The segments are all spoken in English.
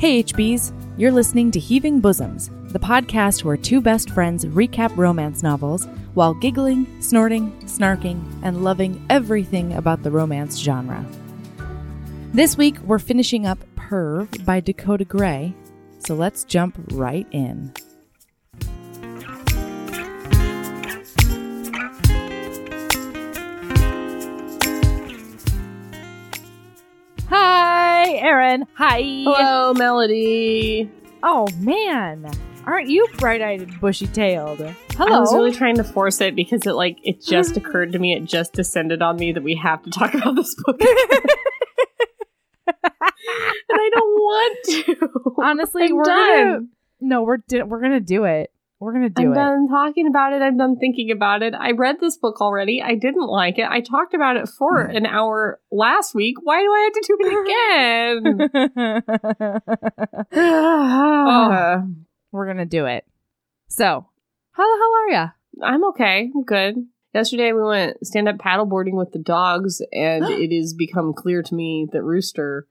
Hey, HBs, you're listening to Heaving Bosoms, the podcast where two best friends recap romance novels while giggling, snorting, snarking, and loving everything about the romance genre. This week, we're finishing up Perv by Dakota Gray, so let's jump right in. Erin. Hi. Hello, Melody. Oh man, aren't you bright-eyed and bushy-tailed? Hello. I was really trying to force it because it like it just occurred to me, it just descended on me that we have to talk about this book. and I don't want to. Honestly, I'm we're done. gonna no, we're we're gonna do it. We're gonna do it. I'm it. done talking about it. I'm done thinking about it. I read this book already. I didn't like it. I talked about it for an hour last week. Why do I have to do it again? Oh. Uh, we're gonna do it. So, how the hell are ya? I'm okay. I'm good. Yesterday we went stand up paddleboarding with the dogs, and it has become clear to me that Rooster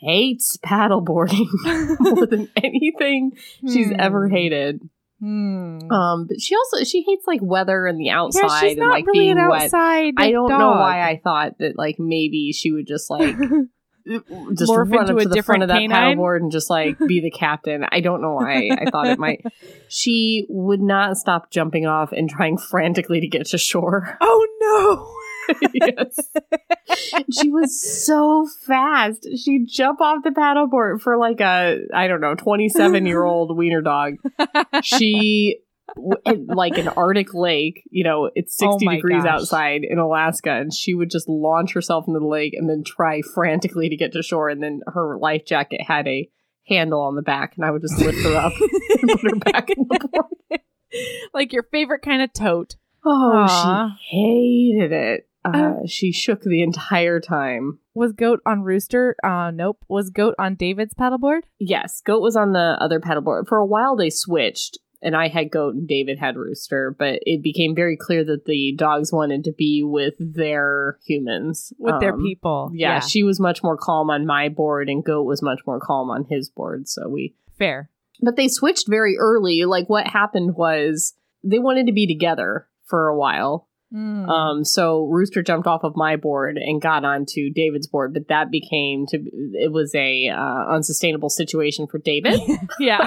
hates paddleboarding more than anything she's ever hmm. hated. Hmm. Um, but she also she hates like weather and the outside Yeah, she's and not like really being an wet. outside. I don't know why I thought that like maybe she would just like just Morph run into up a to the different front of that canine? paddleboard and just like be the captain. I don't know why I thought it might. She would not stop jumping off and trying frantically to get to shore. Oh no! yes. she was so fast. She'd jump off the paddleboard for like a, I don't know, 27 year old wiener dog. She, like an Arctic lake, you know, it's 60 Oh degrees gosh. outside in Alaska, and she would just launch herself into the lake and then try frantically to get to shore. And then her life jacket had a handle on the back, and I would just lift her up and put her back in the board. like your favorite kind of tote. Oh, Aw. she hated it. Uh, Uh, she shook the entire time. Was goat on rooster? Uh, nope. Was goat on David's paddleboard? Yes, Goat was on the other paddleboard. For a while, they switched, and I had Goat and David had Rooster, but it became very clear that the dogs wanted to be with their humans. with their Um, people. Yeah, she was much more calm on my board, and Goat was much more calm on his board. So we. fair. But they switched very early. Like, what happened was they wanted to be together for a while. Mm. Um, so Rooster jumped off of my board and got onto David's board, but that became to it was a uh, unsustainable situation for David. yeah.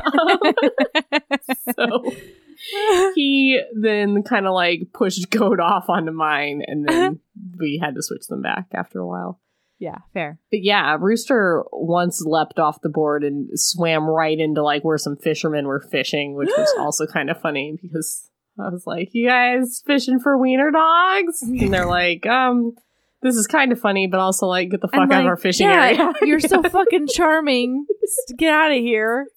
so he then kind of like pushed Goat off onto mine, and then we had to switch them back after a while. yeah, fair. But yeah, Rooster once leapt off the board and swam right into like where some fishermen were fishing, which was also kind of funny because I was like, "You guys fishing for wiener dogs?" And they're like, "Um, this is kind of funny, but also like get the fuck out of our fishing yeah, area." You're so fucking charming. Get out of here.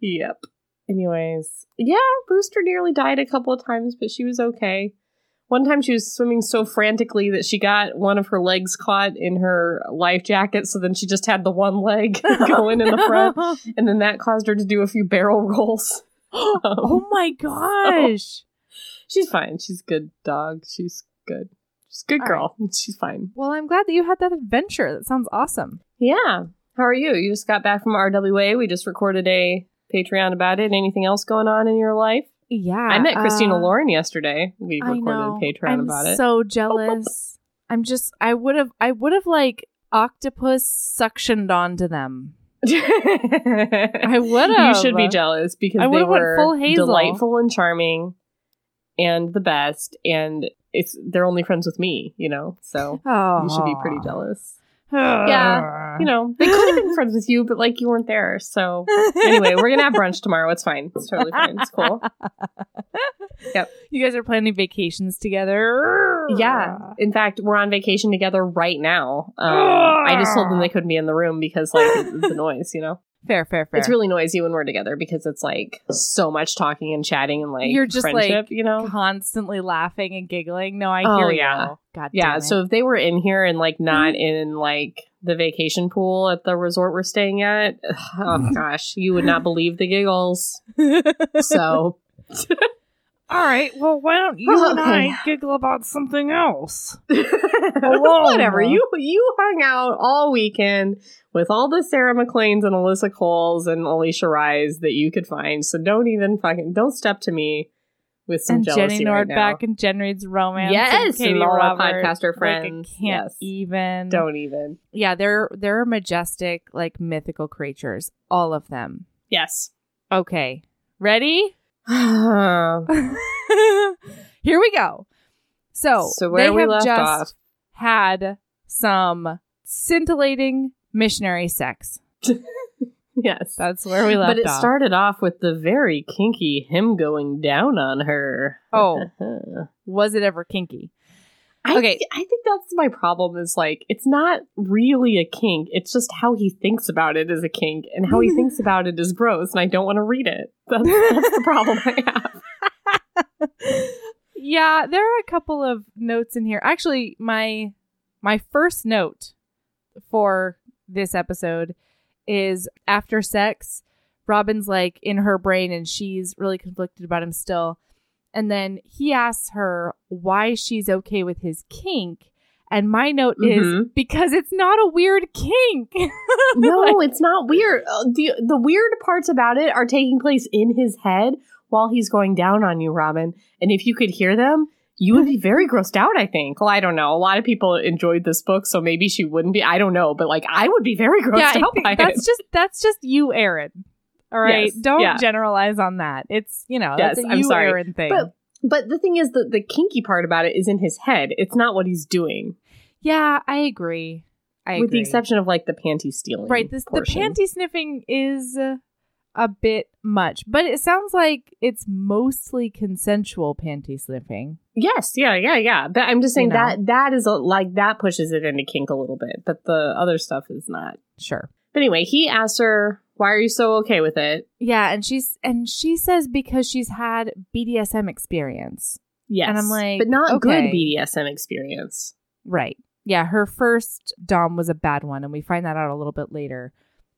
yep. Anyways, yeah, Brewster nearly died a couple of times, but she was okay. One time she was swimming so frantically that she got one of her legs caught in her life jacket, so then she just had the one leg going in the front, and then that caused her to do a few barrel rolls. Um, oh my gosh. she's fine. She's a good dog. She's good. She's a good All girl. She's fine. Well, I'm glad that you had that adventure. That sounds awesome. Yeah. How are you? You just got back from RWA. We just recorded a Patreon about it. Anything else going on in your life? Yeah. I met Christina uh, Lauren yesterday. We recorded a Patreon I'm about it. so jealous. I'm just I would have I would have like octopus suctioned onto them. I would've. You should be jealous because I they were full Hazel. delightful and charming, and the best. And it's they're only friends with me, you know. So Oh. you should be pretty jealous. Yeah. You know, they could have been friends with you, but like you weren't there. So anyway, we're gonna have brunch tomorrow. It's fine. It's totally fine. It's cool. Yep. You guys are planning vacations together. Yeah. In fact, we're on vacation together right now. Um, I just told them they couldn't be in the room because like the noise, you know. Fair, fair, fair. It's really noisy when we're together because it's like so much talking and chatting and like You're just, friendship, like, you know. constantly laughing and giggling. No, I Oh, hear you. yeah. God Yeah. damn it. So if they were in here and like not mm-hmm. in like the vacation pool at the resort we're staying at, oh gosh, you would not believe the giggles. So All right. Well, why don't you and Okay. I giggle about something else? Whatever. You you hung out all weekend with all the Sarah MacLeans and Alyssa Coles and Alisha Rais that you could find. So don't even fucking don't step to me with some and jealousy Jenny right Nordbak now. and Jen Reads Romance. Yes, and Katie and all our Roberts. podcaster Like, friends. can't Yes. even. Don't even. Yeah, they're they're majestic, like mythical creatures. All of them. Yes. Okay, ready? So Here we go. So, where they we have left just off. had some scintillating missionary sex. Yes. That's where we left But it off. started off with the very kinky him going down on her. Oh. Was it ever kinky? I, Okay. I think that's my problem is like it's not really a kink. It's just how he thinks about it as a kink and how he thinks about it is gross and I don't want to read it. That's, that's the problem I have. yeah, there are a couple of notes in here. Actually, my my first note for this episode is after sex, Robin's like in her brain and she's really conflicted about him still. And then he asks her why she's okay with his kink. And my note is Mhm. because it's not a weird kink. No, it's not weird. Uh, The the weird parts about it are taking place in his head while he's going down on you, Robin. And if you could hear them, you would be very grossed out, I think. Well, I don't know. A lot of people enjoyed this book, so maybe she wouldn't be. I don't know, but like I would be very grossed yeah, out think by that's it. just that's just you, Erin. All right, Yes, don't yeah. generalize on that. It's you know Yes, that's a I'm you, sorry. Erin thing. But but the thing is that the kinky part about it is in his head. It's not what he's doing. yeah, I agree. I with the exception of like the panty stealing. right? This the panty sniffing is uh, a bit much, but it sounds like it's mostly consensual panty sniffing. Yes, yeah, yeah, yeah. But I'm just saying You know. that that is a, like that pushes it into kink a little bit, but the other stuff is not. Sure. But anyway, he asks her, "Why are you so okay with it?" Yeah, and she's and she says because she's had BDSM experience. Yes, And I'm like, but not good. BDSM experience. Right. Yeah, her first dom was a bad one and we find that out a little bit later.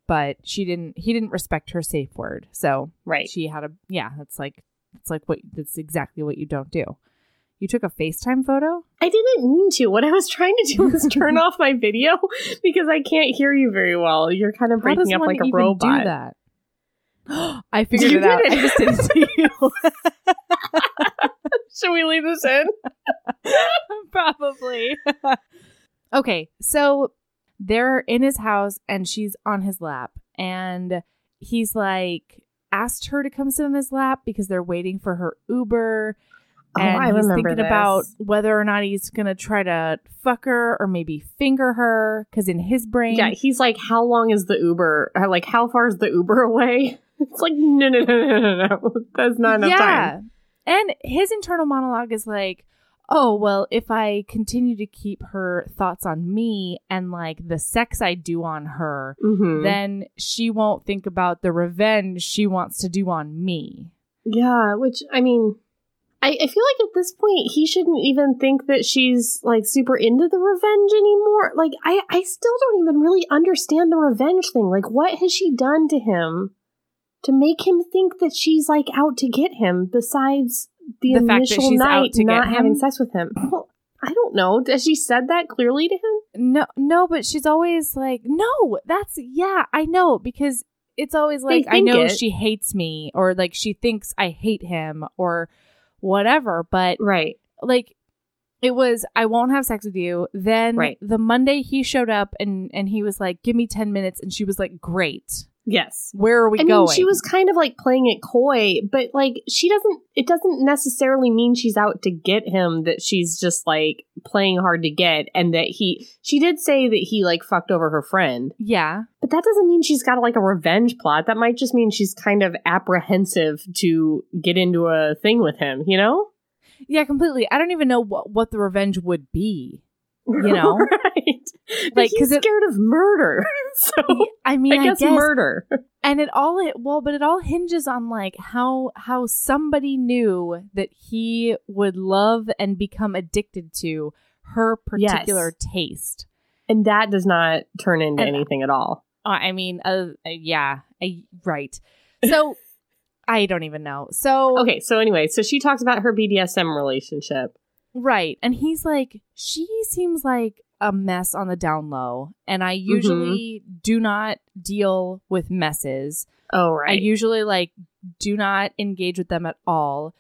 But she didn't he didn't respect her safe word. So Right. she had a yeah, that's like it's like what that's exactly what you don't do. You took a FaceTime photo? I didn't mean to. What I was trying to do was turn off my video because I can't hear you very well. You're kind of breaking up like a even robot. do that? I figured You it out. it. I just didn't see you. Should we leave this in? Probably. okay, so they're in his house and she's on his lap, and he's like asked her to come sit on his lap because they're waiting for her Uber. Oh, and I he's thinking about whether or not he's gonna try to fuck her or maybe finger her because in his brain, Yeah, he's like, "How long is the Uber? uh, Like, how far is the Uber away?" It's like, no, no, no, no, no, no. That's not enough time. Yeah. And his internal monologue is like, oh, well, if I continue to keep her thoughts on me and like the sex I do on her, Mhm. then she won't think about the revenge she wants to do on me. Yeah, which I mean, I, I feel like at this point he shouldn't even think that she's like super into the revenge anymore. Like I, I still don't even really understand the revenge thing. Like what has she done to him to make him think that she's like out to get him besides the, The fact that initial she's out night not having sex with him? Well, I don't know. Has she said that clearly to him? No, no, but she's always like, no, that's, yeah, I know, because it's always like, I know it. she hates me or like she thinks I hate him or whatever, but Right. like it was I won't have sex with you. Then Right. the Monday he showed up and and he was like, "Give me 10 minutes." And she was like, "Great. Yes. Where are we I mean, she was kind of like playing it coy, but like she doesn't. It doesn't necessarily mean she's out to get him. That she's just like playing hard to get, and that he. She did say that he like fucked over her friend, Yeah. but that doesn't mean she's got like a revenge plot. That might just mean she's kind of apprehensive to get into a thing with him. You know? Yeah, completely. I don't even know what what the revenge would be. You know? right? Like, he's 'cause it- scared of murder, so I mean, I guess, murder. and it all it well but it all hinges on like how how somebody knew that he would love and become addicted to her particular taste and that does not turn into And- anything at all. Uh, i mean uh, uh, yeah I, right so I don't even know. So Okay, so anyway, so she talks about her BDSM relationship. Right. And he's like, she seems like a mess on the down low. And I Mm-hmm. usually do not deal with messes. Oh, right. I usually like do not engage with them at all.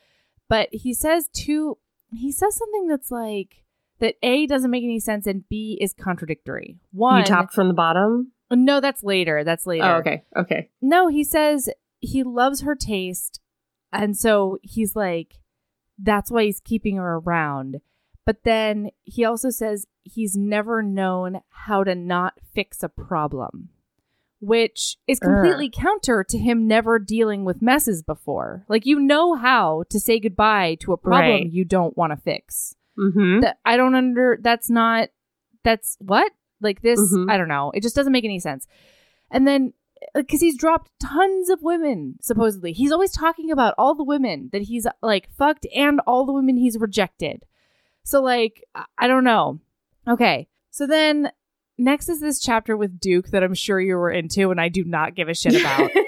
But he says two he says something that's like that A doesn't make any sense and B is contradictory. One you topped from the bottom? No, that's later. That's later. Oh, okay. Okay. No, he says he loves her taste. And so he's like, that's why he's keeping her around. But then he also says he's never known how to not fix a problem, which is completely counter to him never dealing with messes before. Like, you know how to say goodbye to a problem Right. you don't want to fix. Mm-hmm. That I don't under, that's not, that's what? Like, this, Mhm. I don't know. It just doesn't make any sense. And then Uh, because he's dropped tons of women supposedly. He's always talking about all the women that he's like fucked and all the women he's rejected. So like I- i don't know. Okay. So then next is this chapter with duke that i'm sure you were into and i do not give a shit about.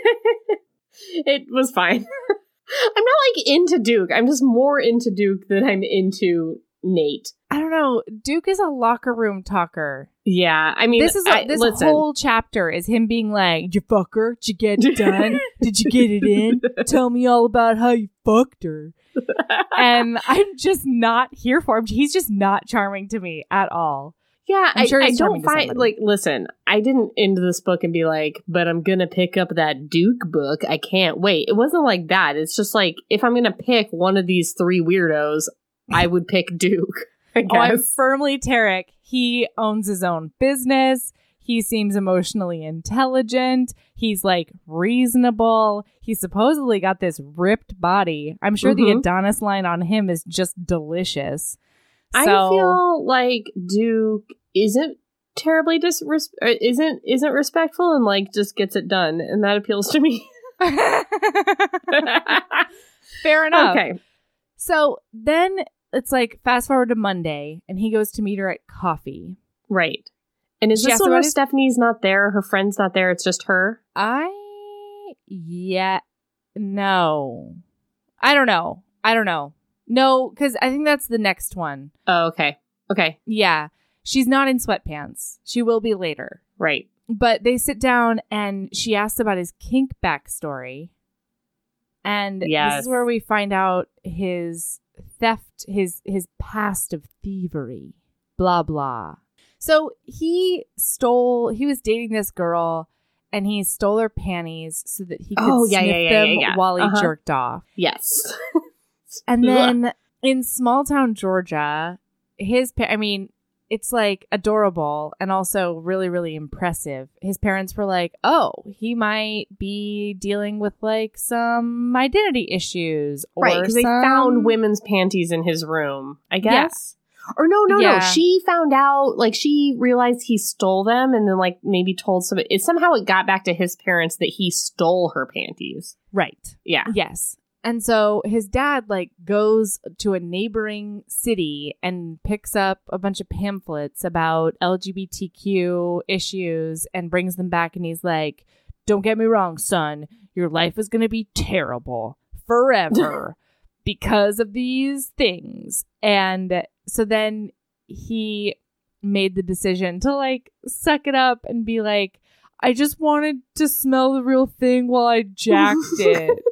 It was fine. I'm not like into Duke. I'm just more into Duke than I'm into Nate. i don't know. Duke is a locker room talker Yeah, I mean, this is I- this listen. whole chapter is him being like you fucker, did you get it done did you get it in tell me all about how you fucked her and I'm just not here for him. He's just not charming to me at all. Yeah, I'm sure I charming don't find like listen, I didn't into this book and be like, but I'm gonna pick up that Duke book. I can't wait. It wasn't like that. It's just like if I'm gonna pick one of these three weirdos, I would pick Duke. I Oh, I'm firmly Tarek. He owns his own business. He seems emotionally intelligent. He's like reasonable. He supposedly got this ripped body. I'm sure the Mhm. Adonis line on him is just delicious. I feel like Duke isn't terribly disres- uh, isn't isn't respectful and like just gets it done, and that appeals to me. Fair enough. okay, So then it's like fast forward to Monday, and he goes to meet her at coffee. right. And is She this one where Stephanie's not there? Her friend's not there. It's just her. I yeah no. I don't know. I don't know. No, because I think that's the next one. Oh, okay, okay, Yeah. She's not in sweatpants. She will be later. right. But they sit down and she asks about his kink backstory. And this is where we find out his theft, his his past of thievery. Blah blah. So he stole he was dating this girl and he stole her panties so that he could Oh, yeah, sniff yeah, yeah, them while he Uh-huh. jerked off. Yes. And then in small town Georgia, his pa- I mean, it's like adorable and also really really impressive. His parents were like, "Oh, he might be dealing with like some identity issues or right, because they found women's panties in his room, I Yeah. guess. Or no, no, Yeah. no. She found out, like, she realized he stole them and then, like, maybe told some. It, somehow it got back to his parents that he stole her panties. Right. Yeah. Yes. And so his dad like goes to a neighboring city and picks up a bunch of pamphlets about LGBTQ issues and brings them back and he's like, "Don't get me wrong, son. Your life is going to be terrible forever because of these things." And so then he made the decision to like suck it up and be like, "I just wanted to smell the real thing while I jacked it."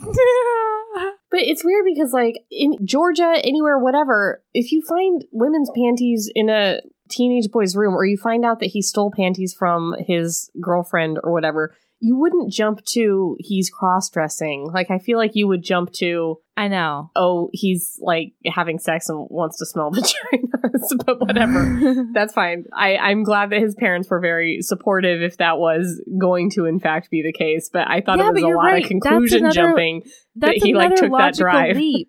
But it's weird because, like, in Georgia, anywhere, whatever, if you find women's panties in a teenage boy's room or you find out that he stole panties from his girlfriend or whatever, you wouldn't jump to he's cross dressing. Like, I feel like you would jump to, I know. oh, he's like having sex and wants to smell vaginas, but whatever. That's fine. I, I'm glad that his parents were very supportive if that was going to, in fact, be the case. But I thought Yeah, it was a lot right. of That's conclusion another- jumping. That's he, like, took that drive. leap.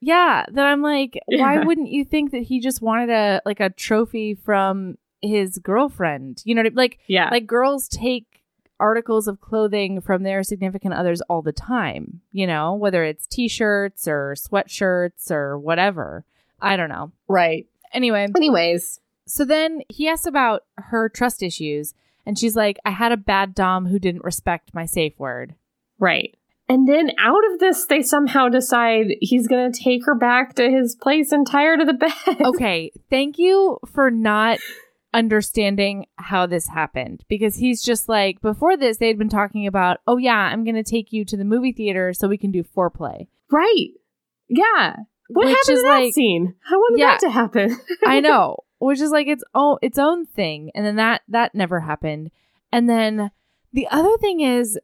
Yeah, that I'm like, why wouldn't you think that he just wanted a like a trophy from his girlfriend? You know, what I- like Yeah. like girls take articles of clothing from their significant others all the time. You know, whether it's t-shirts or sweatshirts or whatever. I don't know. right. Anyway, Anyways, So then he asks about her trust issues, and she's like, I had a bad Dom who didn't respect my safe word. right. And then out of this, they somehow decide he's going to take her back to his place and tie her to the bed. okay, thank you for not understanding how this happened because he's just like before this they'd been talking about oh yeah i'm gonna take you to the movie theater so we can do foreplay Right. Yeah. What Which happened to that like- scene? How wanted Yeah. that to happen? i know which is like its own its own thing and then that that never happened and then the other thing is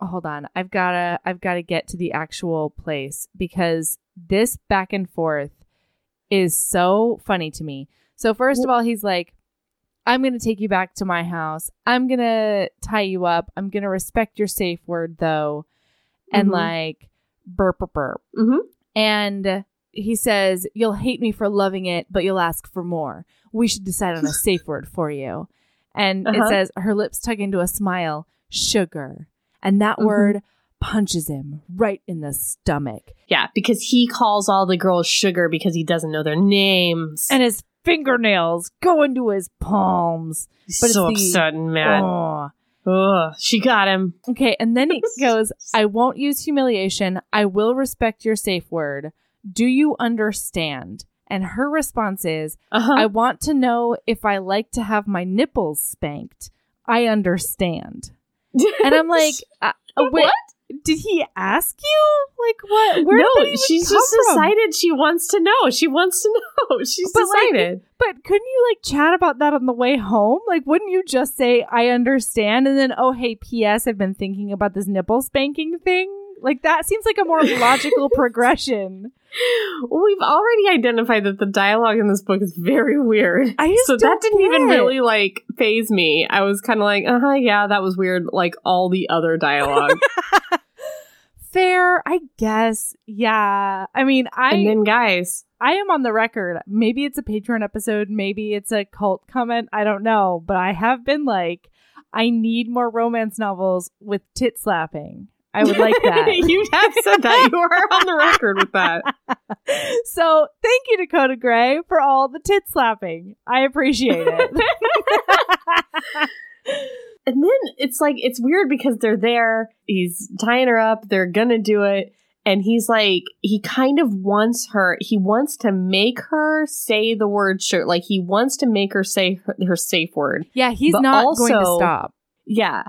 oh, hold on i've gotta i've gotta get to the actual place because this back and forth is so funny to me so first of all he's like i'm gonna take you back to my house i'm gonna tie you up i'm gonna respect your safe word though and Mhm. like burp burp burp hmm and he says, You'll hate me for loving it, but you'll ask for more. We should decide on a safe word for you. And it Uh-huh. says, Her lips tug into a smile, sugar. And that Mhm. word punches him right in the stomach. Yeah, because he calls all the girls sugar because he doesn't know their names. And his fingernails go into his palms. He's but it's so the- upset and mad. Oh. Ugh, she got him. Okay, and then he goes, I won't use humiliation. I will respect your safe word. Do you understand? And her response is, Uh-huh. I want to know if I like to have my nipples spanked. I understand. And I'm like, uh, wait, What? Did he ask you? Like, what? Where no, did that even she's just from? decided she wants to know. She wants to know. She's But, like, decided. But couldn't you like chat about that on the way home? Like, wouldn't you just say, I understand? And then, oh, hey, P.S., I've been thinking about this nipple spanking thing. Like, that seems like a more logical progression. Well, we've already identified that the dialogue in this book is very weird. I just so that didn't even it. really like phase me. I was kind of like, uh huh, yeah, that was weird. Like all the other dialogue. Fair, I guess. Yeah. I mean, I and then, guys, I am on the record. Maybe it's a Patreon episode, maybe it's a cult comment, I don't know, but I have been like I need more romance novels with tit slapping. I would like that. you have said that. You are on the record with that. so, thank you Dakota Gray for all the tit slapping. I appreciate it. And then it's like it's weird because they're there. He's tying her up. They're gonna do it, and he's like he kind of wants her. He wants to make her say the word "sure." Like he wants to make her say her, her safe word. yeah, he's not going to stop. Yeah.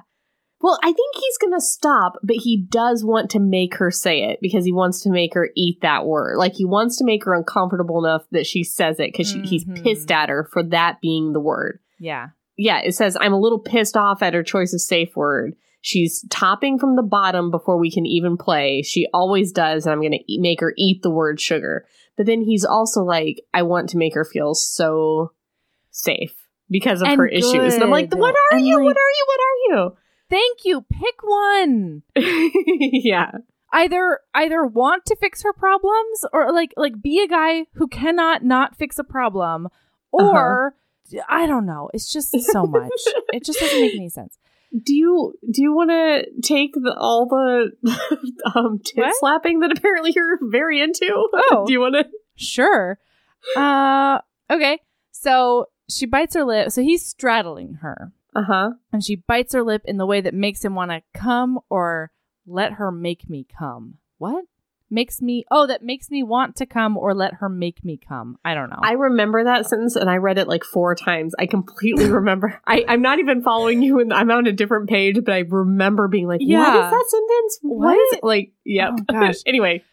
Well, I think he's gonna stop, but he does want to make her say it because he wants to make her eat that word. Like he wants to make her uncomfortable enough that she says it because he's Mhm. pissed at her for that being the word. Yeah. yeah, it says, I'm a little pissed off at her choice of safe word. She's topping from the bottom before we can even play. She always does, and I'm going to e- make her eat the word sugar. But then he's also like, I want to make her feel so safe because of And her issues. And I'm like, good. what are And, you? like- what are you? What Thank you. Pick one. yeah. either either want to fix her problems or like like be a guy who cannot not fix a problem or I don't know. It's just so much. it just doesn't make any sense. Do you do you want to take the, all the um, tit What? slapping that apparently you're very into? Oh. do you want to? Sure. Uh okay. So she bites her lip. So he's straddling her. Uh huh. And she bites her lip in the way that makes him want to come or let her make me come. What? Makes me Oh, that makes me want to come or let her make me come. I don't know. I remember that sentence and I read it like four times. I completely remember. I, I'm not even following you and I'm on a different page, but I remember being like, what Yeah. is that sentence? what What? is it? Like, yep. Oh, gosh. anyway.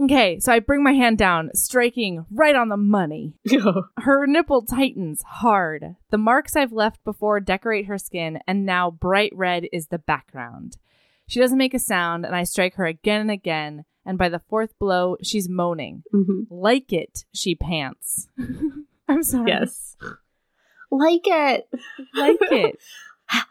Okay, so I bring my hand down, striking right on the money. Her nipple tightens hard. The marks I've left before decorate her skin, and now bright red is the background. She doesn't make a sound, and I strike her again and again, and by the fourth blow, she's moaning. Mhm. Like it, she pants. I'm sorry. Yes. Like it. Like it.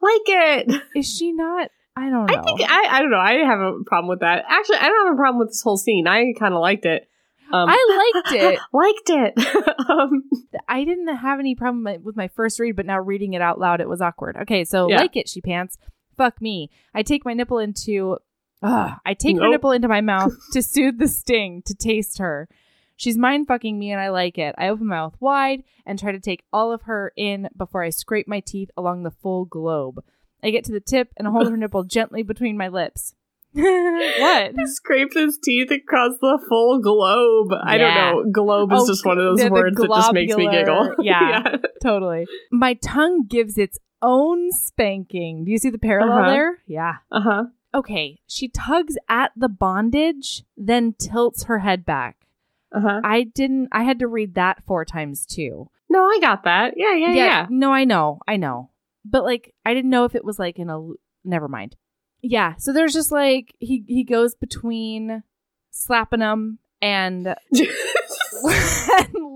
Like it. Is she not? I don't know. I think, I, I don't know. I have a problem with that. Actually, I don't have a problem with this whole scene. I kind of liked it. Um, I liked it. liked it. um, I didn't have any problem with my first read, but now reading it out loud, it was awkward. Okay, so Yeah. like it, she pants. Fuck me. I take my nipple into. Ugh, I take her Nope. nipple into my mouth to soothe the sting, to taste her. She's mind fucking me, and I like it. I open my mouth wide and try to take all of her in before I scrape my teeth along the full globe. I get to the tip and hold her nipple gently between my lips. what? He scraped his teeth across the full globe. I don't know. Globe is Oh, just one of those words that just makes me giggle. yeah. Totally. My tongue gives its own spanking. Do you see the parallel Uh-huh. there? Yeah. Uh huh. Okay. She tugs at the bondage, then tilts her head back. Uh huh. I didn't, I had to read that four times too. No, I got that. Yeah, yeah, yeah. No, I know. I know. But like, I didn't know if it was like in a, never mind. Yeah. So there's just like, he, he goes between slapping him and, and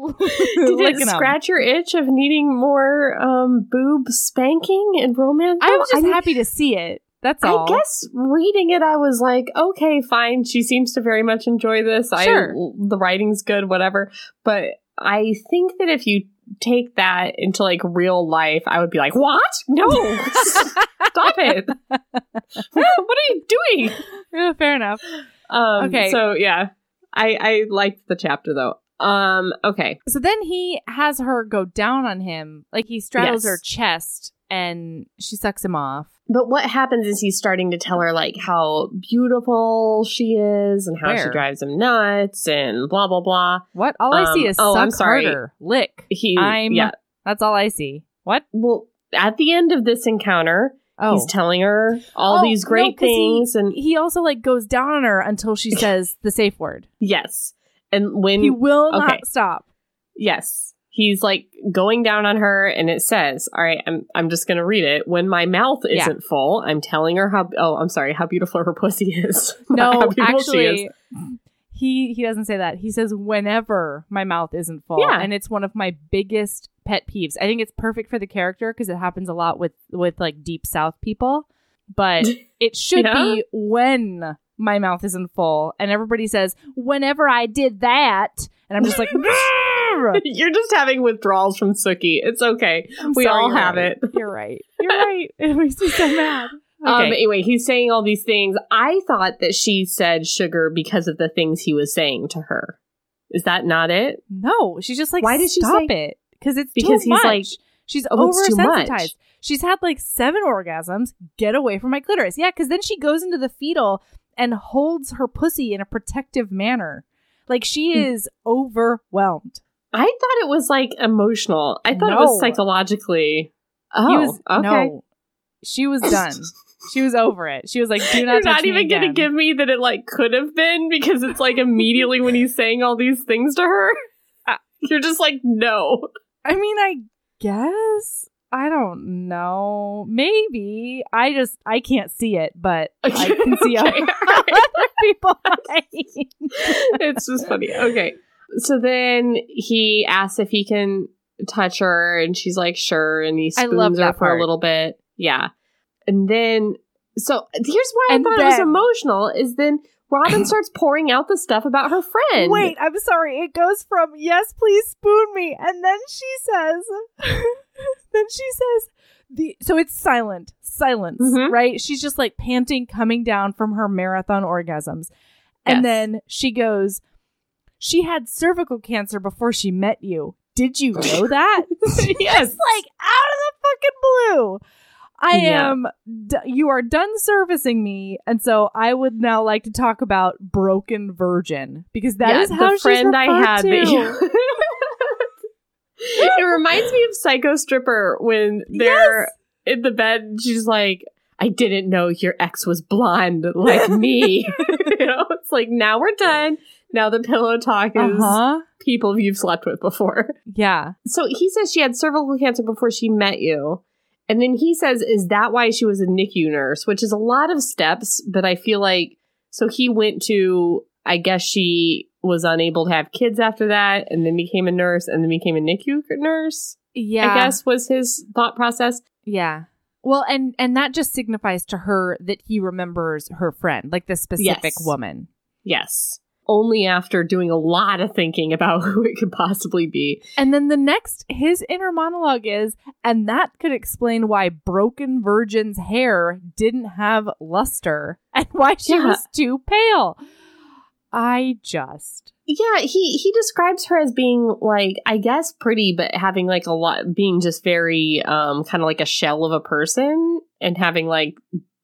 Did it scratch your itch of needing more um, boob spanking and romance? I was just I happy to see it. That's all. I guess reading it, I was like, okay, fine. She seems to very much enjoy this. Sure. I the writing's good, whatever. But I think that if you take that into like real life, I would be like, what? No, stop it! what are you doing? Yeah, fair enough. Um, Okay. So yeah, I I liked the chapter though. Um. Okay. So then he has her go down on him, like he straddles Yes. her chest and she sucks him off. But what happens is he's starting to tell her like how beautiful she is and how she drives him nuts and blah blah blah. What? All I see Um, is oh, suck I'm sorry. harder, lick. He I'm- yeah. That's all I see. What? Well, at the end of this encounter, Oh, he's telling her all Oh, these no, great he- things and he also like goes down on her until she says the safe word. yes. And when He will okay. not stop. yes, he's like going down on her and it says, "All right, I'm I'm just going to read it. When my mouth isn't full, I'm telling her how oh, I'm sorry, how beautiful her pussy is." No, actually, he he doesn't say that. He says whenever my mouth isn't full, Yeah. and it's one of my biggest pet peeves. I think it's perfect for the character because it happens a lot with with like deep South people, but it should Yeah? be when my mouth isn't full, and everybody says whenever I did that, and I'm just like. "Grr." You're just having withdrawals from Suki. It's okay. I'm We sorry, all have right. it. You're right. You're right. It makes me so mad. Um, Okay. anyway, he's saying all these things. I thought that she said sugar because of the things he was saying to her. Is that not it? No, she's just like, Why did she stop say- it? Because it's Because too he's much. like, she's "Oh, oversensitized. She's had like seven orgasms. Get away from my clitoris. Yeah, because then she goes into the fetal and holds her pussy in a protective manner. Like she Hmm. is overwhelmed. I thought it was like emotional. I thought it was psychologically. Oh, he was okay. no. She was done. she was over it. She was like, "Do not You're not even going to give me that it like could have been because it's like immediately when he's saying all these things to her. You're just like, no. I mean, I guess I don't know. Maybe I just I can't see it, but I can see how Okay. other people. it's just funny. Okay. So then he asks if he can touch her, and she's like, sure. And he spoons her for a little bit. Yeah. And then, so here's why And I thought it was emotional is then Robin starts pouring out the stuff about her friend. Wait, I'm sorry. It goes from yes, please spoon me, and then she says, then she says the. So it's silent, silence, Mhm. right? She's just like panting, coming down from her marathon orgasms, and Yes. then she goes, "She had cervical cancer before she met you. Did you know that?" yes. Like out of the fucking blue. I Yeah. am. D- you are done servicing me, and so I would now like to talk about broken virgin because that Yeah, is how the she's friend I had it reminds me of Psycho Stripper when they're in the bed. and She's like, "I didn't know your ex was blonde like me." you know, it's like now we're done. Now the pillow talk is Uh-huh. people you've slept with before. Yeah. So he says she had cervical cancer before she met you. And then he says, Is that why she was a NICU nurse? Which is a lot of steps, but I feel like so he went to, I guess she was unable to have kids after that, and then became a nurse, and then became a NICU nurse, Yeah. I guess was his thought process. Yeah. Well, and and that just signifies to her that he remembers her friend, like the specific Yes. woman. Yes. Only after doing a lot of thinking about who it could possibly be. And then the next, his inner monologue is, and that could explain why Broken Virgin's hair didn't have luster and why she Yeah. was too pale. I just. Yeah, he he describes her as being like I guess pretty, but having like a lot being just very um kind of like a shell of a person and having like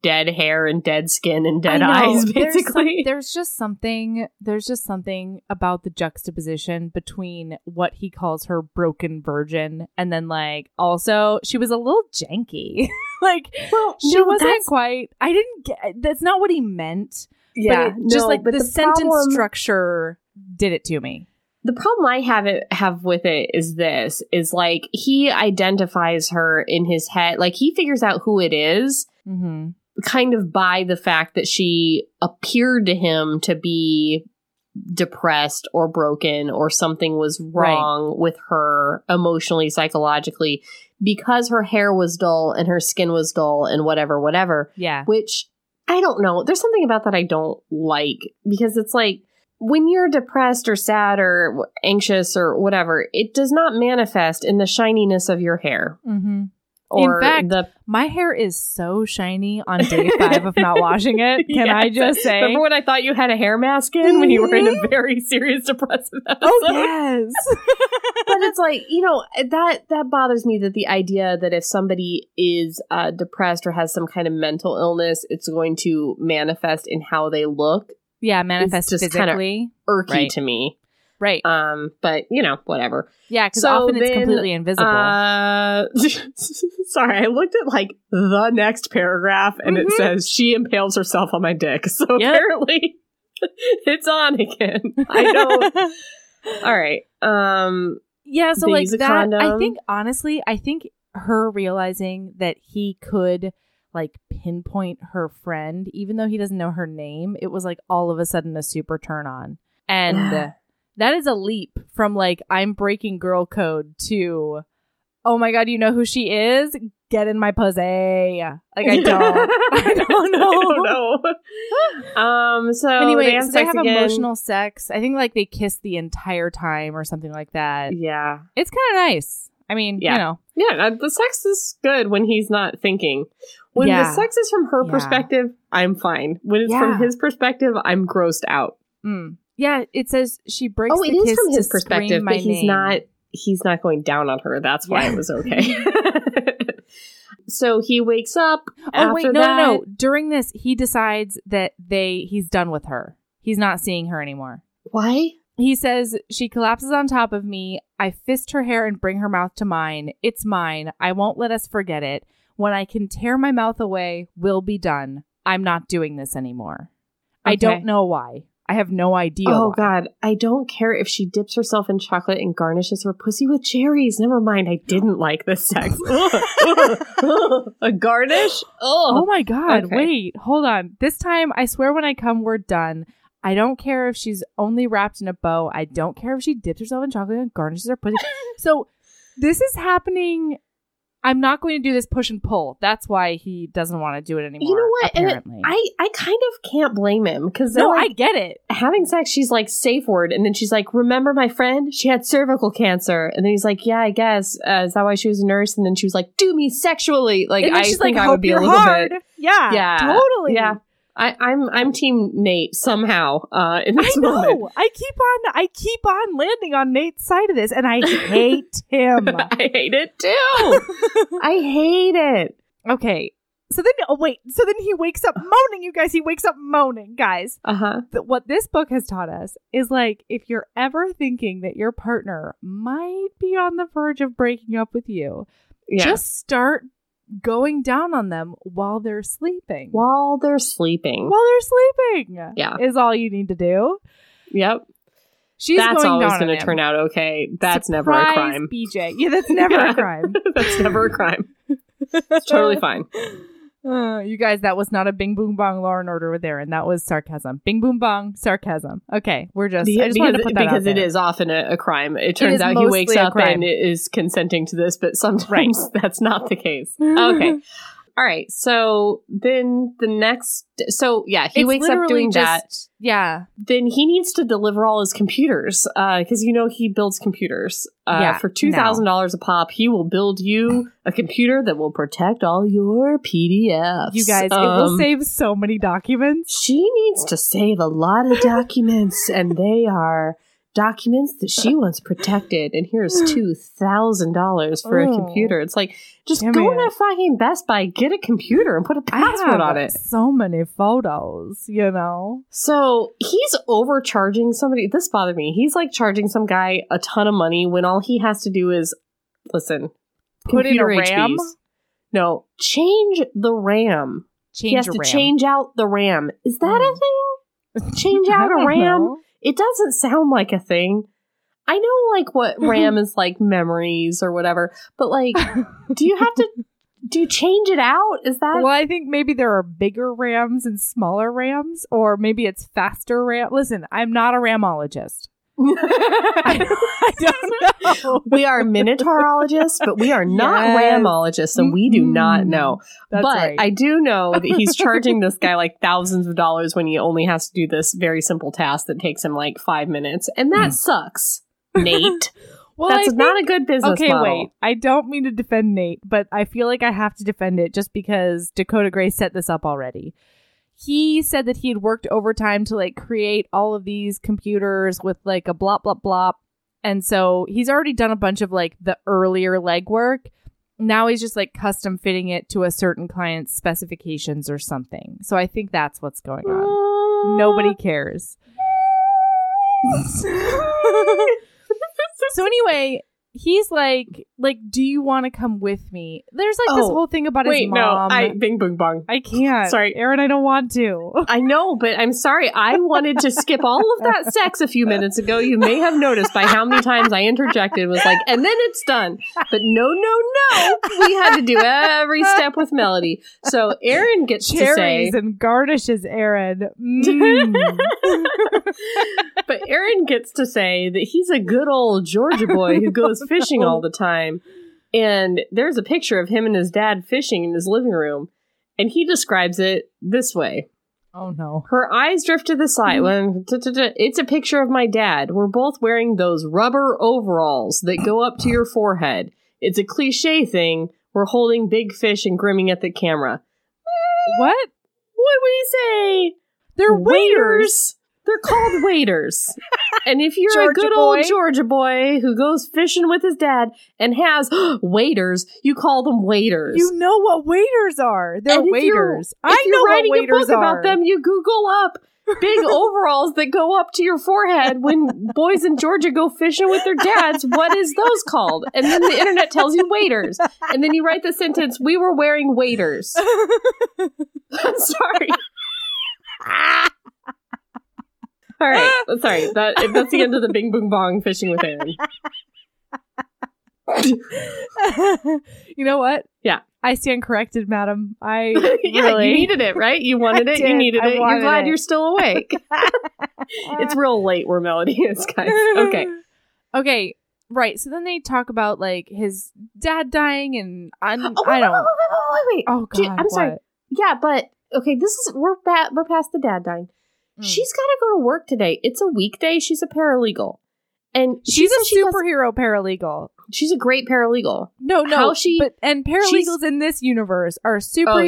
dead hair and dead skin and dead eyes, There's some- basically. there's just something there's just something about the juxtaposition between what he calls her broken virgin and then like also she was a little janky. like well, she no, wasn't quite I didn't get that's not what he meant. yeah, it, just no, like but the, sentence problem- structure did it to me. the problem I have it have with it is this is like he identifies her in his head, like he figures out who it is Mm-hmm. Kind of by the fact that she appeared to him to be depressed or broken or something was Right. wrong with her emotionally psychologically because her hair was dull and her skin was dull and whatever whatever Yeah. which I don't know. There's something about that I don't like because it's like when you're depressed or sad or anxious or whatever, it does not manifest in the shininess of your hair Mm-hmm. Or fact, the. My hair is so shiny on day five of not washing it. Can I just say? Remember when I thought you had a hair mask in when you were in a very serious depressive episode? oh yes. but it's like you know that that bothers me that the idea that if somebody is uh, depressed or has some kind of mental illness, it's going to manifest in how they look. yeah, manifest just physically. Irky Right. to me. Right. Um, but you know, whatever. Yeah, because So often it's then, completely invisible. Uh, sorry, I looked at like the next paragraph and it Mhm. says she impales herself on my dick. So Yep. apparently it's on again. I don't. All right. Um, yeah, so like that. I think honestly, I think her realizing that he could like pinpoint her friend, even though he doesn't know her name, it was like all of a sudden a super turn on, and that is a leap from like I'm breaking girl code to. Oh my god, you know who she is? Get in my pussy. Like I don't. I don't know. I don't know. Um. So anyway, they have so they have again. emotional sex. I think like they kiss the entire time or something like that. Yeah. It's kind of nice. I mean, Yeah. you know, Yeah. The sex is good when he's not thinking. When Yeah. the sex is from her Yeah. perspective, I'm fine. When it's from his perspective, I'm grossed out. mm. Yeah. It says she breaks. Oh, it is from his perspective, but he's name. not. He's not going down on her. That's why Yeah. it was okay. so he wakes up. Oh after wait, no, that. no, no. During this, he decides that they he's done with her. He's not seeing her anymore. Why? He says she collapses on top of me. I fist her hair and bring her mouth to mine. It's mine. I won't let us forget it. When I can tear my mouth away, we'll be done. I'm not doing this anymore. I don't know why. I have no idea. Oh why. God, I don't care if she dips herself in chocolate and garnishes her pussy with cherries. Never mind, I didn't like this sex. a garnish? Oh Oh, my god, Okay. wait, hold on. This time, I swear when I come, we're done. I don't care if she's only wrapped in a bow. I don't care if she dips herself in chocolate and garnishes her pussy. so this is happening. I'm not going to do this push and pull. That's why he doesn't want to do it anymore. you know what? And it- I I kind of can't blame him because no, like, I get it. having sex, she's like safe word, and then she's like, "Remember my friend? She had cervical cancer." And then he's like, "Yeah, I guess. Uh, is that why she was a nurse?" And then she was like, "Do me sexually." Like and I think like, I "Hope would be a little hard." bit. Yeah, Yeah, totally. Yeah, I, I'm I'm Team Nate somehow uh, in I know. moment. I keep on. I keep on landing on Nate's side of this, and I hate him. I hate it too. I hate it. Okay. So then, oh wait. So then he wakes up moaning. You guys, he wakes up moaning, guys. Uh huh. What this book has taught us is like if you're ever thinking that your partner might be on the verge of breaking up with you, Yeah. just start going down on them while they're sleeping. while they're sleeping. while they're sleeping. Yeah. Is all you need to do. yep. She's that's going always going to turn out okay. That's never a crime. BJ. Yeah, that's never Yeah. a crime. that's never a crime. It's totally fine. Uh, you guys, that was not a bing boom bong law and order with Erin. That was sarcasm. Bing boom bong, sarcasm. Okay, we're just. I just wanted to because put that because out it there. is often a, a crime. It turns is out he wakes up crime. and is consenting to this, but sometimes that's not the case. Okay. All right. So then the next, so yeah, he It's wakes up doing that. Yeah, Then he needs to deliver all his computers because you know he builds computers. Uh, Yeah, for two thousand dollars a pop, he will build you a computer that will protect all your PDFs. you guys, it will Um, save so many documents. She needs to save a lot of documents, and they are documents that she wants protected, and here's two thousand dollars for a Oh. computer. It's like just go me to fucking Best Buy, get a computer, and put a password on it. So many photos, you know. So he's overcharging somebody. This bothered me. He's like charging some guy a ton of money when all he has to do is listen. Put in a RAM? No, change the RAM. Change he has to RAM. change out the RAM. Is that a Mm. thing? Change out a RAM? know. It doesn't sound like a thing. I know like what mm-hmm. RAM is like memories or whatever, but like do you have to do you change it out? Is that Well, I think maybe there are bigger rams and smaller rams, or maybe it's faster ram. Listen, I'm not a ramologist. I, I don't know. we are minotaurologists, but we are not Yes. ramologists, so we do not Mm, know. That's but right. I do know that he's charging this guy like thousands of dollars when he only has to do this very simple task that takes him like five minutes, and that sucks, Nate. well, That's not a good business Okay, model. wait. I don't mean to defend Nate, but I feel like I have to defend it just because Dakota Gray set this up already. He said that he had worked overtime to like create all of these computers with like a blop blop blop. And so he's already done a bunch of like the earlier legwork. Now he's just like custom fitting it to a certain client's specifications or something. So I think that's what's going on. Nobody cares. so anyway, he's like, like, do you want to come with me? There's like this Oh, whole thing about Wait, his mom. no, I bing boom bong. I can't. Sorry. Erin, I don't want to. I know, but I'm sorry. I wanted to skip all of that sex a few minutes ago. You may have noticed by how many times I interjected was like, and then it's done. But no, no, no. We had to do every step with melody. So Erin gets to say, Cherries and garnishes, Erin. Mm. but Erin gets to say that he's a good old Georgia boy who goes fishing all the time. And there's a picture of him and his dad fishing in his living room. And he describes it this way. oh no. Her eyes drift to the side. When mm. it's a picture of my dad. We're both wearing those rubber overalls that go up to your forehead. It's a cliche thing. We're holding big fish and grimming at the camera. What? What do we say? They're waiters. They're called waiters. and if you're a good boy. old Georgia boy who goes fishing with his dad and has waiters, you call them waiters. You know what waiters are. They're And if waiters. if I you're know what writing waiters a book are. about them, you Google up big overalls that go up to your forehead when boys in Georgia go fishing with their dads. What is those called? And then the internet tells you waiters. And then you write the sentence, we were wearing waiters. I'm sorry. All right. Sorry. That that's the end of the Bing Boom Bong fishing with Erin. you know what? Yeah. I stand corrected, madam. I yeah, really you needed it, right? You wanted I it. You needed I it. You're glad it. you're still awake. it's real late where Melody is, guys. Okay. Okay. Right. So then they talk about like his dad dying, and I'm, Oh, I don't. Wait, wait, wait, wait. wait. Oh Dude, God. I'm sorry. Yeah, but okay, this is we're ba- we're past the dad dying. Mm. She's got to go to work today. It's a weekday. She's a paralegal, and she She's a says she has- superhero paralegal. She's a great paralegal. No, no. How she- but and paralegals in this universe are superheroes. Oh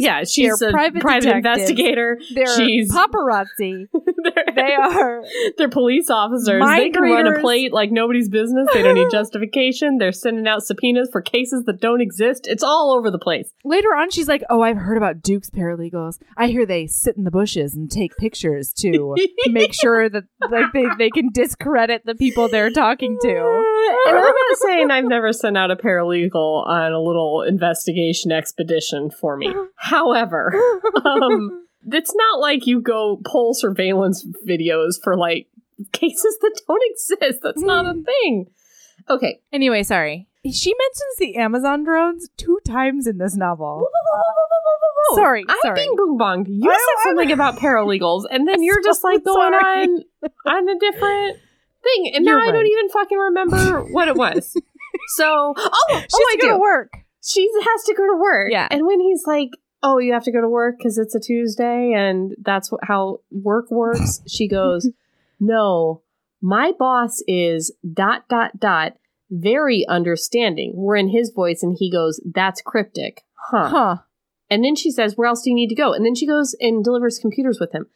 yeah, yeah. She's a private private, investigator. They're She's- paparazzi. they're, They are. they're police officers. They can run a plate like nobody's business. They don't need justification. They're sending out subpoenas for cases that don't exist. It's all over the place. Later on, she's like, "Oh, I've heard about Duke's paralegals. I hear they sit in the bushes and take pictures to make sure that like they, they can discredit the people they're talking to." and I'm not saying I've never sent out a paralegal on a little investigation expedition for me. However, um, it's not like you go pull surveillance videos for like cases that don't exist. That's not a thing. Okay. Anyway, sorry. She mentions the Amazon drones two times in this novel. Sorry, I'm sorry. being boom bonged. You I- said something about paralegals, and then you're just So like going sorry. on on a different thing, and You're now I don't even fucking remember what it was. So, oh, oh, She's I gonna do. work. she has to go to work. Yeah. And when he's like, "Oh, you have to go to work because it's a Tuesday and that's wh- how work works," she goes, "No, my boss is dot dot dot very understanding." We're in his voice, and he goes, "That's cryptic, huh?" Huh. And then she says, "Where else do you need to go?" And then she goes and delivers computers with him.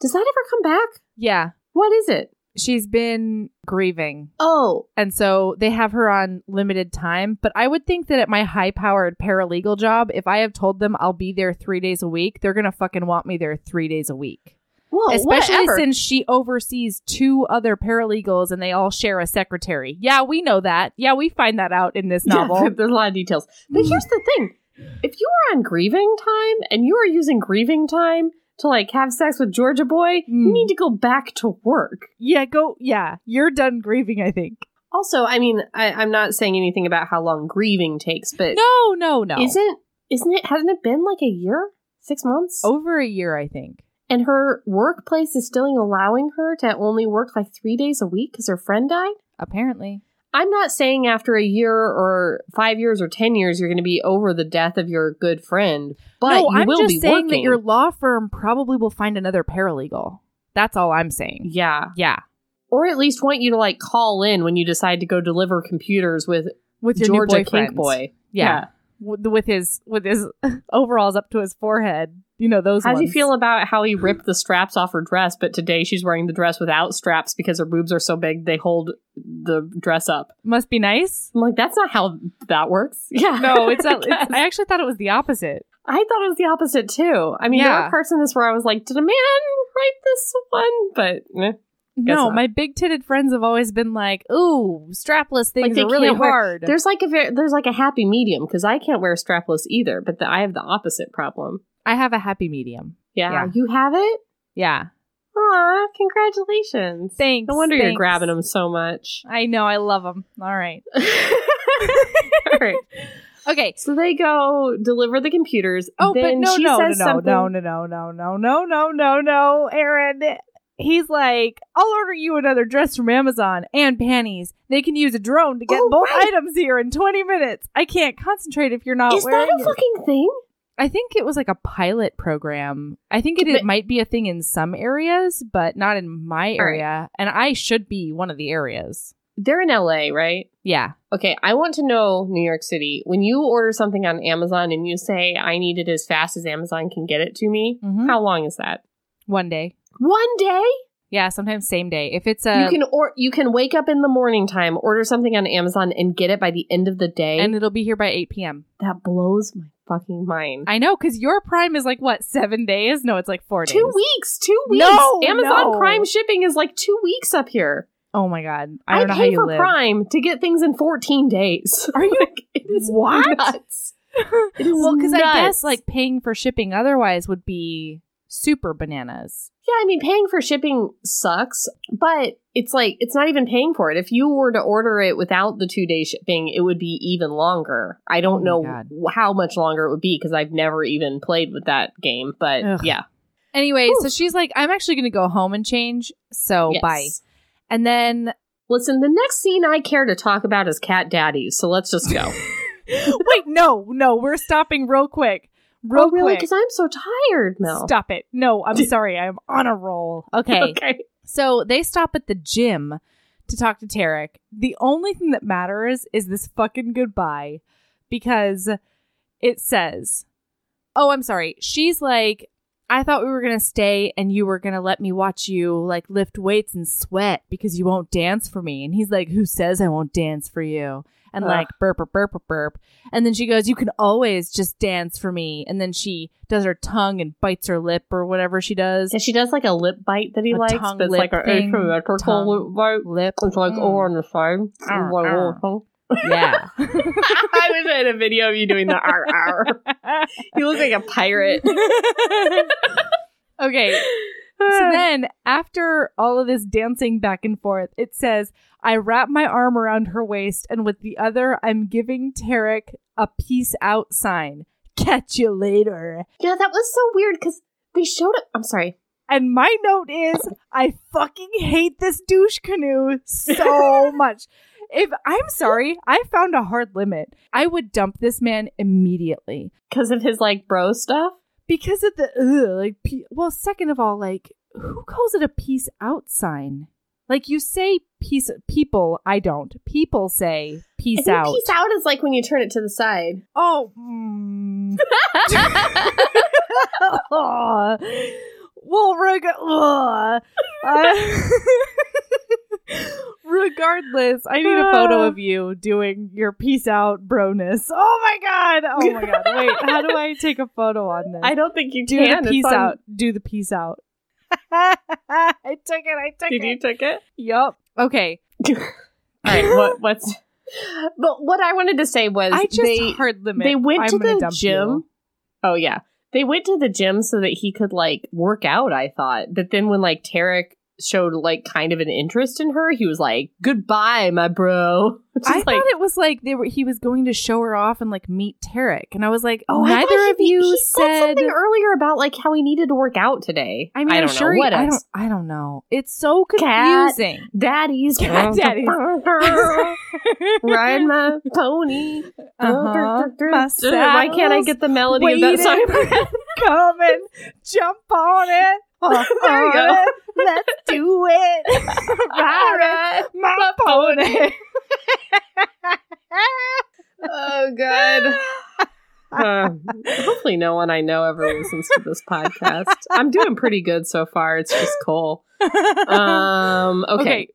Does that ever come back? Yeah. What is it? She's been grieving. Oh, And so they have her on limited time. But I would think that at my high powered paralegal job, if I have told them I'll be there three days a week, they're going to fucking want me there three days a week. well, Especially whatever. since she oversees two other paralegals and they all share a secretary. Yeah, we know that. Yeah, we find that out in this Yeah, novel. there's a lot of details. But mhm. here's the thing: if you are on grieving time and you are using grieving time to like have sex with Georgia boy, you Mm. need to go back to work. yeah, go. Yeah, you're done grieving, I think. Also, I mean, I, I'm not saying anything about how long grieving takes, but No, no, no. isn't isn't it? Hasn't it been like a year, six months? Over a year, I think. and her workplace is still allowing her to only work like three days a week because her friend died. Apparently. I'm not saying after a year or five years or ten years you're going to be over the death of your good friend, but no, you I'm will just be saying that your law firm probably will find another paralegal. That's all I'm saying. yeah, Yeah. or at least want you to like call in when you decide to go deliver computers with With your Georgia new boyfriend. Boy. Yeah. With, with his with his overalls up to his forehead. You know those How do you feel about how he ripped the straps off her dress, but today she's wearing the dress without straps because her boobs are so big they hold the dress up? Must be nice. I'm like, that's not how that works. Yeah. No, it's, I not, it's. I actually thought it was the opposite. I thought it was the opposite too. I mean, there Yeah. were parts in this where I was like, did a man write this one? But eh. Guess no, not. my big titted friends have always been like, "Ooh, strapless things they are really can't wear- hard." there's like a ver- there's like a happy medium because I can't wear strapless either, but the, I have the opposite problem. I have a happy medium. Yeah, Yeah. you have it. Yeah. Aw, congratulations! Thanks. No wonder you're grabbing them so much. I know. I love them. All right. All right. Okay. So they go deliver the computers. Oh, but no, she no, no, says no, something- no, no, no, no, no, no, no, no, no, Erin. He's like, I'll order you another dress from Amazon and panties. They can use a drone to get Oh, both right. items here in 20 minutes. I can't concentrate if you're not Is wearing that a it. fucking thing? I think it was like a pilot program. I think it, it might be a thing in some areas, but not in my All right. area. And I should be one of the areas. They're in LA, right? Yeah. Okay, I want to know New York City. When you order something on Amazon and you say I need it as fast as Amazon can get it to me, Mhm. how long is that? One day. One day? Yeah, sometimes same day. If it's a you can or you can wake up in the morning time, order something on Amazon and get it by the end of the day. and it'll be here by 8 p.m. that blows my fucking mind. I know, because your Prime is like what seven days? No, it's like four days. two weeks, two weeks. No, Amazon no. Prime shipping is like two weeks up here. Oh my god, I don't know pay how you for live. Prime to get things in 14 days. Are you- like, it is What? nuts. It is well, because I guess like paying for shipping otherwise would be super bananas. Yeah, I mean, paying for shipping sucks, but it's like it's not even paying for it. If you were to order it without the two day shipping, it would be even longer. I don't Oh know God. how much longer it would be because I've never even played with that game. But Ugh. yeah, Anyway, so she's like, I'm actually going to go home and change. So Yes. bye. And then Listen, the next scene I care to talk about is Cat Daddies, so let's just go. wait, no, no, we're stopping real quick, real oh, really? Because I'm so tired, Mel. Stop it. No, I'm sorry. I'm on a roll. Okay. Okay. So they stop at the gym to talk to Tarek. The only thing that matters is this fucking goodbye because it says, Oh, I'm sorry. She's like, I thought we were going to stay and you were going to let me watch you like lift weights and sweat because you won't dance for me. And he's like, Who says I won't dance for you? And Ugh. like burp, burp, burp, burp. And then she goes, You can always just dance for me. And then she does her tongue and bites her lip or whatever she does. Yeah, she does like a lip bite that he A likes, tongue but it's like lip a thing, asymmetrical lip bite. Lip. It's like Mm. over on the side. It's Arr, like, arr. Yeah. I wish I had a video of you doing the R R. You look like a pirate. okay. So then, after all of this dancing back and forth, it says, I wrap my arm around her waist, and with the other, I'm giving Tarek a peace out sign. Catch you later. yeah, that was so weird because they showed it. I'm sorry. And my note is, I fucking hate this douche canoe so much. If I'm sorry, I found a hard limit. I would dump this man immediately. Because of his like bro stuff. because of the ugh, like pe- well second of all like who calls it a peace out sign like you say peace people i don't people say peace out peace out is like when you turn it to the side. oh mm. Aw. well reg- Uh, Regardless, I need a photo of you doing your peace out broness. Oh my god! Oh my god! Wait, how do I take a photo on this? I don't think you do can. the peace on- out. Do the peace out. I took it. I took Did it. Did you take it? Yup. Okay. All right. What? What's? But what I wanted to say was I just they hard limit. they went I'm to the gym. you. Oh yeah, they went to the gym so that he could like work out. I thought, but then when like Tarek showed like kind of an interest in her, he was like, "Goodbye, my bro." I like, thought it was like they were. He was going to show her off and like meet Tarek, and I was like, oh, neither thought of he- you he said. something earlier about like how he needed to work out today. I mean, I I'm don't sure. know he- what I else. don't. I don't know. It's so Cat. confusing. Daddy's Cat daddies. ride my pony. Uh-huh. Why can't I get the melody of that song? Come and jump on it. There you go. Let's do it. It, my pony. oh god. Uh, hopefully no one I know ever listens to this podcast. I'm doing pretty good so far. It's just Cole. Um okay.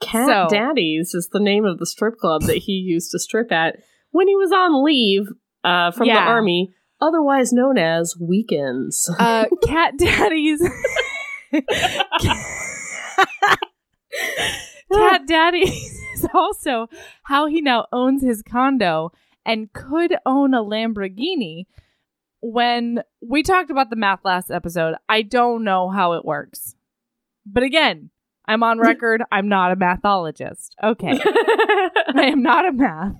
Cat So- Daddies is the name of the strip club that he used to strip at when he was on leave uh, from Yeah. the army, otherwise known as weekends. uh, cat daddies. cat daddies is also how he now owns his condo and could own a Lamborghini. When we talked about the math last episode, I don't know how it works. But again, I'm on record. I'm not a mathologist. Okay. I am not a math.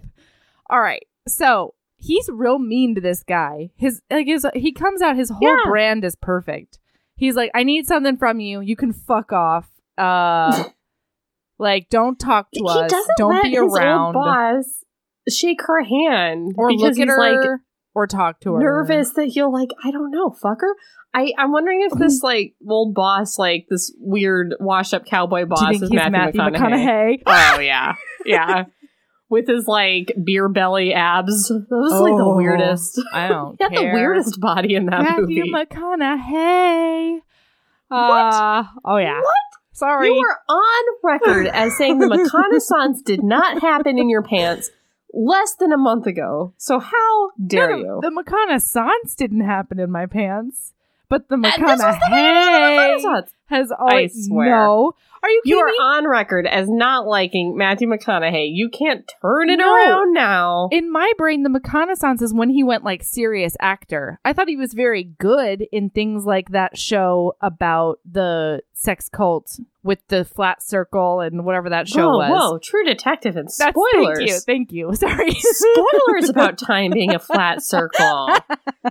All right. So he's real mean to this guy. His like his he comes out his whole Yeah. brand is perfect. He's like, I need something from you. You can fuck off. Uh like don't talk to he us. Don't be around. boss shake her hand or look at her like or talk to her. nervous that he'll like I don't know fucker. I I'm wondering if this like old boss like this weird washed up cowboy boss Do you think is Matthew, Matthew McConaughey. McConaughey? Oh yeah, yeah. With his like beer belly abs, that was like the Oh, weirdest. I don't He had care. the weirdest body in that Matthew movie. McConaughey. Uh, oh yeah. What? Sorry. You were on record as saying the McConaissance did not happen in your pants less than a month ago. So how dare No, you? The reconnaissance didn't happen in my pants, but the And this was the McConaughey McConaissance. has always. swear. No, are you You are me? on record as not liking Matthew McConaughey. You can't turn it No. around now. In my brain, the McConaissance is when he went like serious actor. I thought he was very good in things like that show about the sex cult with the flat circle and whatever that show whoa, was. whoa, True Detective and That's, spoilers. Thank you. Thank you. Sorry. spoilers about time being a flat circle.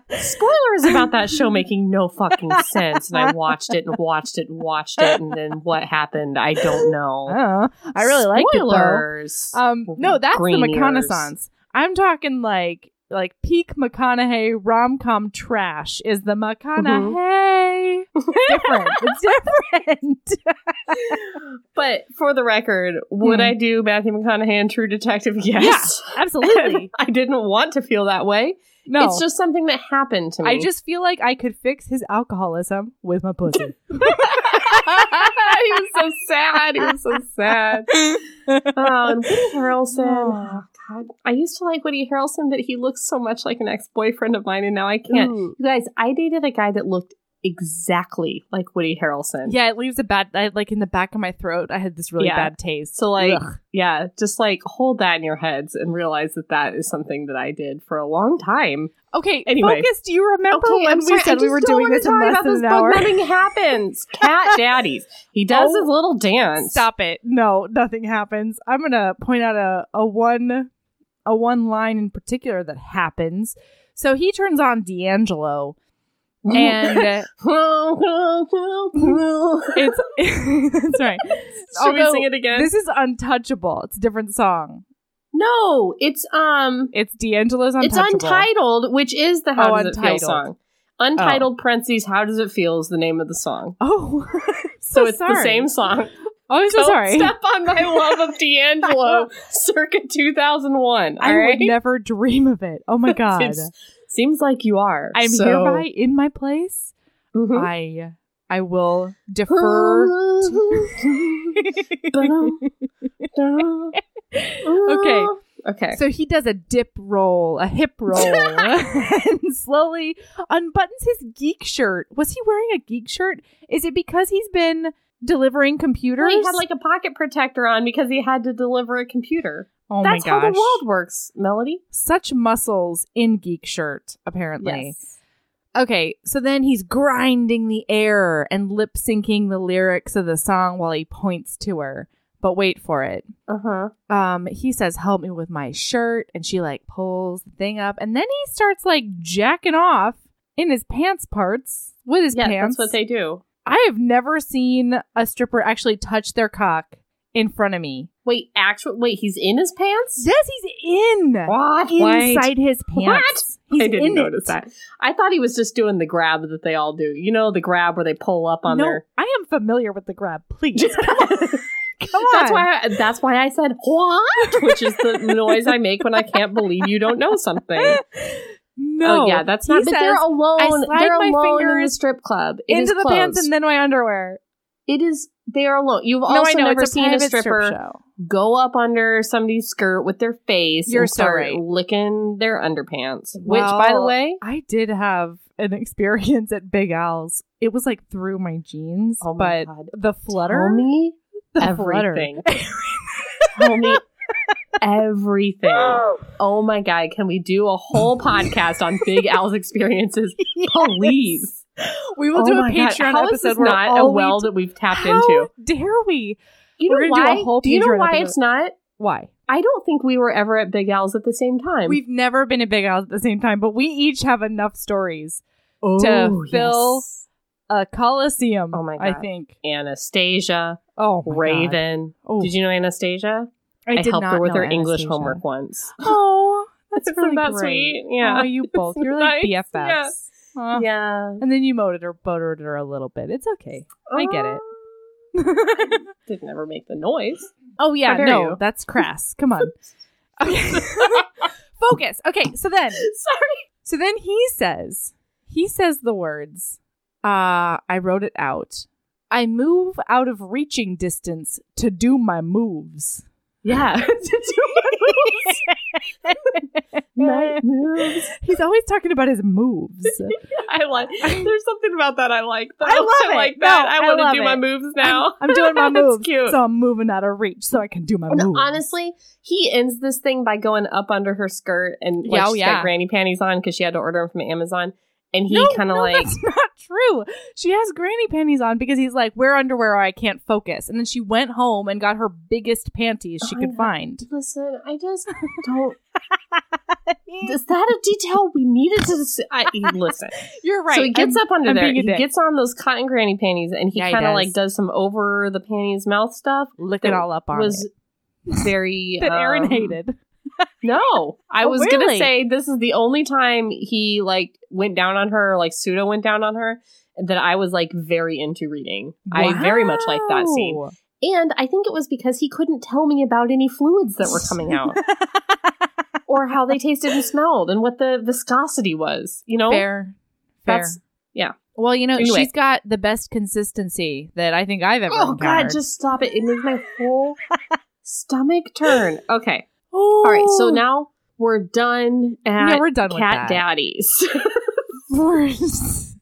spoilers about that show making no fucking sense. And I watched it and watched it and watched it, and then what happened, I don't know. Oh, I really liked it though. Spoilers. Um, no, that's Green the ears. McConaissance. I'm talking like like peak McConaughey rom com trash is the McConaughey. different. It's different. But for the record, would Hmm. I do Matthew McConaughey in True Detective? Yes. Absolutely. I didn't want to feel that way. No. It's just something that happened to me. I just feel like I could fix his alcoholism with my pussy. he was so sad. He was so sad. Oh, and Woody Harrelson. Oh. God. I used to like Woody Harrelson, but he looks so much like an ex boyfriend of mine, and now I can't. Ooh. You guys, I dated a guy that looked exactly like Woody Harrelson. Yeah, it leaves a bad I, like in the back of my throat. I had this really Yeah. bad taste. So, like, Ugh. yeah, just like hold that in your heads and realize that that is something that I did for a long time. okay. Anyway. focus. Do you remember Okay, when I'm we sorry, said we were doing this in less than an hour? Nothing happens. Cat daddies. He does Oh. his little dance. Stop it. No, nothing happens. I'm gonna point out a, a one a one line in particular that happens. So he turns on D'Angelo and it's that's right. Should we sing it again? This is untouchable. It's a different song. no, it's um, It's D'Angelo's Untouchable. it's untitled, which is the How Oh, Does It Feel song. Untitled parentheses How Does It Feel is the name of the song. Oh, So, it's sorry. the same song. Oh, I'm so Don't sorry. step on my love of D'Angelo, circa 2001. I right? would never dream of it. Oh my god. It's- Seems like you are. I'm so- hereby in my place. Mhm. I I will defer. to- Okay. Okay. So he does a dip roll, a hip roll, and slowly unbuttons his geek shirt. Was he wearing a geek shirt? Is it because he's been delivering computers? he had like a pocket protector on because he had to deliver a computer. oh That's my how the world works, Melody. Such muscles in geek shirt, apparently. Yes. Okay, so then he's grinding the air and lip syncing the lyrics of the song while he points to her. But wait for it. Uh huh. Um, he says, "Help me with my shirt," and she like pulls the thing up, and then he starts like jacking off in his pants parts with his Yeah, pants. that's what they do. I have never seen a stripper actually touch their cock in front of me. Wait, actual. Wait, he's in his pants. Yes, he's in What? inside his What? pants. He's I didn't notice it. that. I thought he was just doing the grab that they all do. You know, the grab where they pull up on no, their. I am familiar with the grab. Please, come on. Come on. That's why. I, that's why I said what, which is the noise I make when I can't believe you don't know something. No. oh yeah, that's not. He. But they're alone. I slide They're my alone in the strip club. It into the pants and then my underwear. it is. They are alone. You've no, also never a seen a strip stripper show. go up under somebody's skirt with their face You're and so start right. licking their underpants. which, by the way, I did have an experience at Big Al's. It was like through my jeans, Oh my but God. the flutter, tell me the flutter. everything. tell me everything. Oh my god, can we do a whole podcast on Big Al's experiences? Please. We will oh do a my God, Patreon episode where not a well we that we've tapped How into. dare we? You We're know gonna do a why? whole do you know why episode. it's not? Why? I don't think we were ever at Big Al's at the same time. We've never been at Big Al's at the same time, but we each have enough stories. oh, to fill- yes. A Coliseum, Oh my god! I think. Anastasia, Oh. Raven. Oh, Did you know Anastasia? I, did helped her with her English Anastasia. homework once. Oh, that's really that great. sweet? Yeah. Oh, you both. You're like Nice. BFFs. Yeah. Huh. Yeah. And then you moted her, buttered her a little bit. It's okay. I get it. Uh, Didn't ever make the noise. oh yeah, no, you. that's crass. Come on. Okay. Focus. Okay, so then, Sorry. so then he says, he says the words. Uh, I wrote it out. I move out of reaching distance to do my moves. Yeah. to do my moves. Night moves. He's always talking about his moves. I like. There's something about that I like. Though. I love it. like No, that. I I want to do my moves now. I'm doing my That's moves, cute. so I'm moving out of reach, so I can do my And moves. honestly, he ends this thing by going up under her skirt and like Yeah, oh, she's yeah. got granny panties on because she had to order them from Amazon. And he no, kind of no, like, that's not true. She has granny panties on because he's like, wear underwear or I can't focus. And then she went home and got her biggest panties she I could find. listen, I just don't. Is that a detail we needed to? I, listen. You're right. So he gets I'm- up under I'm there. He dick. gets on those cotton granny panties, and he Yeah, kind of like does some over the panties mouth stuff. lick it all up on was it. very That Erin um, hated. No, I Oh, was really? gonna say this is the only time he like went down on her, like pseudo went down on her, that I was like very into reading. I very much liked that scene, and I think it was because he couldn't tell me about any fluids that were coming out or how they tasted and smelled and what the viscosity was. You know, Fair. Fair. That's- yeah. Well, you know, Anyway. she's got the best consistency that I think I've ever Oh. God, just stop it! It makes my whole stomach turn. Okay, oh. all right. So now we're done at yeah, we're done with Cat. Daddies.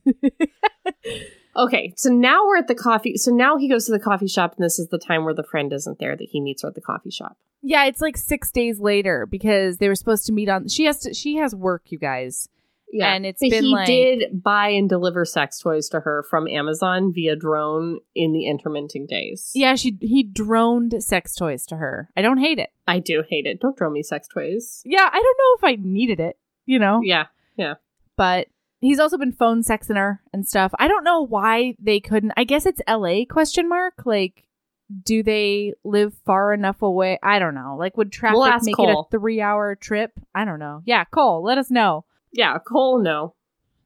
Okay, so now we're at the coffee. So now he goes to the coffee shop, and this is the time where the friend isn't there that he meets her at the coffee shop. Yeah, it's like six days later because they were supposed to meet on. She has to. She has work, you guys. Yeah, And it's but been like he like- did buy and deliver sex toys to her from Amazon via drone in the interminting days. Yeah, she he droned sex toys to her. I don't hate it. I do hate it. Don't drone me sex toys. Yeah, I don't know if I needed it. You know. Yeah, Yeah. But he's also been phone sexing her and stuff. I don't know why they couldn't. I guess it's L.A. question mark. Like, do they live far enough away? I don't know. Like, would traffic We'll make Cole. it a three-hour trip? I don't know. Yeah, Cole, let us know. Yeah. Cole, no.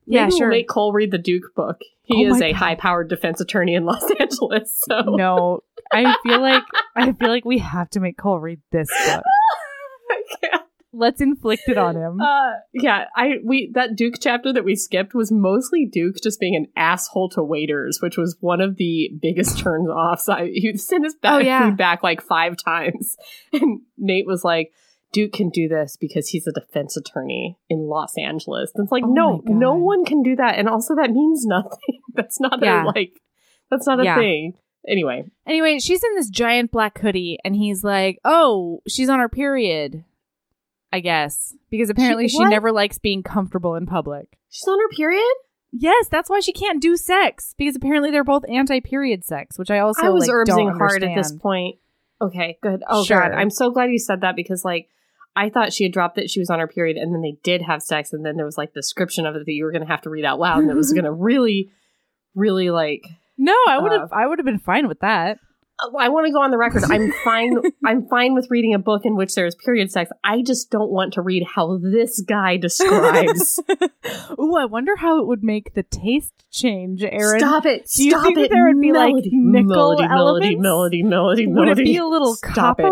Yeah, Maybe we'll sure. make Cole read the Duke book. He Oh is a high-powered defense attorney in Los Angeles. So No, I feel like I feel like we have to make Cole read this book. Let's inflict it on him. Uh, yeah, I we that Duke chapter that we skipped was mostly Duke just being an asshole to waiters, which was one of the biggest turns offs. I he sent his back Oh, yeah. food back like five times, and Nate was like, "Duke can do this because he's a defense attorney in Los Angeles." And it's like, Oh no, no one can do that, and also that means nothing. that's not Yeah. a like, that's not a Yeah. thing. Anyway, Anyway, she's in this giant black hoodie, and he's like, "Oh, she's on her period." I guess because apparently she, what? never likes being comfortable in public. she's on her period. Yes, that's why she can't do sex because apparently they're both anti-period sex, which I also I was like, hard at this point. Okay, good. Oh Sure. god, I'm so glad you said that because like I thought she had dropped that she was on her period, and then they did have sex, and then there was like the description of it that you were going to have to read out loud, and it was going to really, really like. No, I would Uh, have. I would have been fine with that. I want to go on the record. I'm fine. I'm fine with reading a book in which there is period sex. I just don't want to read how this guy describes. Ooh, I wonder how it would make the taste change, Erin. Stop it! Do you Stop think it! there would be, like, melody, nickel melody, melody, melody, melody, Would it be a little Stop it.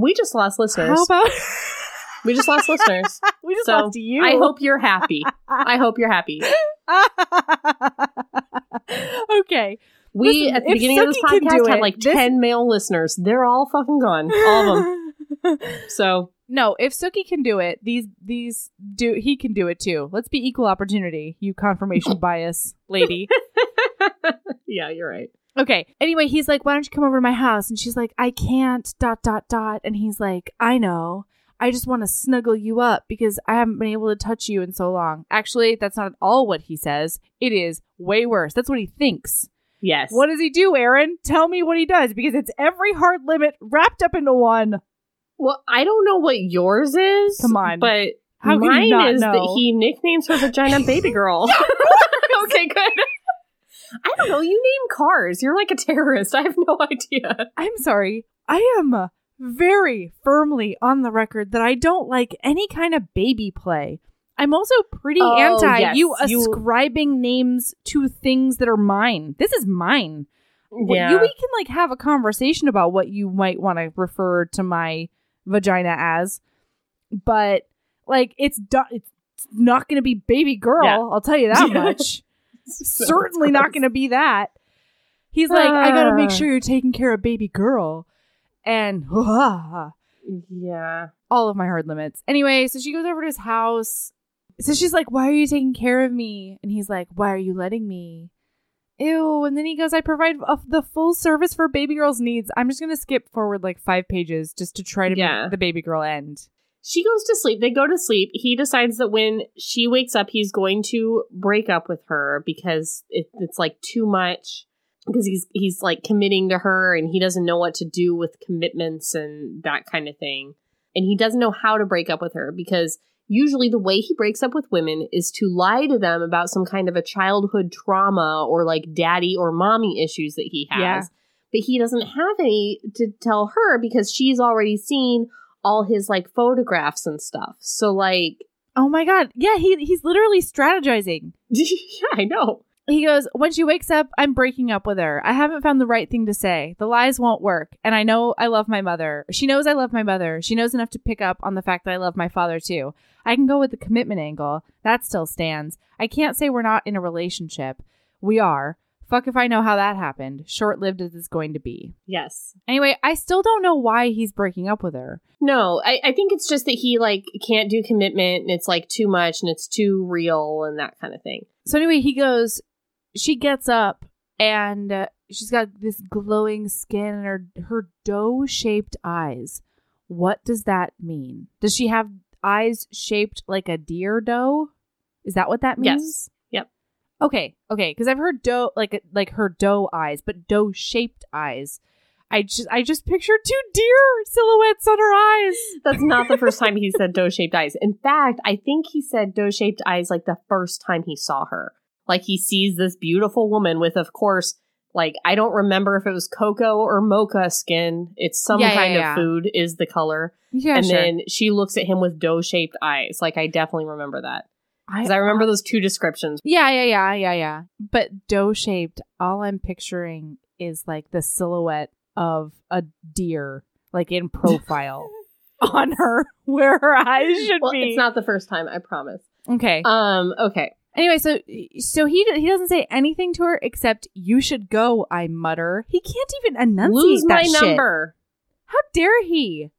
We just lost listeners. How about we just lost listeners. we just So, lost you? I hope you're happy. I hope you're happy. okay. We Listen, at the beginning of this Sookie can do podcast had it, like this- ten male listeners. They're all fucking gone, all of them. So No, if Suki can do it, these these do he can do it too. Let's be equal opportunity, you confirmation bias lady. yeah, you're right. Okay. Anyway, he's like, "Why don't you come over to my house?" And she's like, "I can't." Dot dot dot. And he's like, "I know. I just want to snuggle you up because I haven't been able to touch you in so long." Actually, that's not at all what he says. It is way worse. That's what he thinks. Yes. What does he do, Erin? Tell me what he does because it's every hard limit wrapped up into one. Well, I don't know what yours is. Come on. but How mine is know? that he nicknames her vagina baby girl. okay, good. I don't know. You name cars. You're like a terrorist. I have no idea. I'm sorry. I am very firmly on the record that I don't like any kind of baby play. I'm also pretty Oh, anti yes, you you- ascribing names to things that are mine. This is mine. Yeah. You, we can like have a conversation about what you might want to refer to my vagina as, but like it's do- it's not going to be baby girl. Yeah. I'll tell you that Yeah. Certainly not going to be that. He's like, I got to make sure you're taking care of baby girl, and Yeah. all of my hard limits. Anyway, so she goes over to his house. So she's like, Why are you taking care of me? And he's like, Why are you letting me? Ew. And then he goes, I provide a, the full service for baby girl's needs. I'm just going to skip forward like five pages just to try to Yeah. make the baby girl end. She goes to sleep. They go to sleep. He decides that when she wakes up, he's going to break up with her because it, it's like too much. Because he's he's like committing to her, and he doesn't know what to do with commitments and that kind of thing. And he doesn't know how to break up with her because usually the way he breaks up with women is to lie to them about some kind of a childhood trauma or like daddy or mommy issues that he has. Yeah. But he doesn't have any to tell her because she's already seen all his like photographs and stuff. So like Oh my God. Yeah, he, he's literally strategizing. yeah, I know. He goes, When she wakes up, I'm breaking up with her. I haven't found the right thing to say. The lies won't work. And I know I love my mother. She knows I love my mother. She knows enough to pick up on the fact that I love my father too. I can go with the commitment angle. That still stands. I can't say we're not in a relationship. We are. Fuck if I know how that happened. Short lived as it's going to be. Yes. Anyway, I still don't know why he's breaking up with her. No, I, I think it's just that he like can't do commitment and it's like too much and it's too real and that kind of thing. So anyway, he goes. She gets up and uh, she's got this glowing skin and her her dough shaped eyes. What does that mean? Does she have eyes shaped like a deer dough? Is that what that means? Yes. Okay. Okay. Because I've heard dough like like her dough eyes, but dough shaped eyes. I just I just pictured two deer silhouettes on her eyes. That's not the first time he said dough shaped eyes. In fact, I think he said dough shaped eyes like the first time he saw her. Like he sees this beautiful woman with, of course, like I don't remember if it was cocoa or mocha skin. It's some Yeah, yeah, kind yeah. of food is the color. Yeah, and sure. then she looks at him with dough shaped eyes. Like I definitely remember that. Because I uh, remember those two descriptions. Yeah, yeah, yeah, yeah, yeah. But dough shaped, all I'm picturing is like the silhouette of a deer, like in profile. on her where her eyes should Well, be. it's not the first time, I promise. okay. Um, okay. Anyway, so so he he doesn't say anything to her except "you should go." I mutter. He can't even enunciate Lose that my shit. number. How dare he?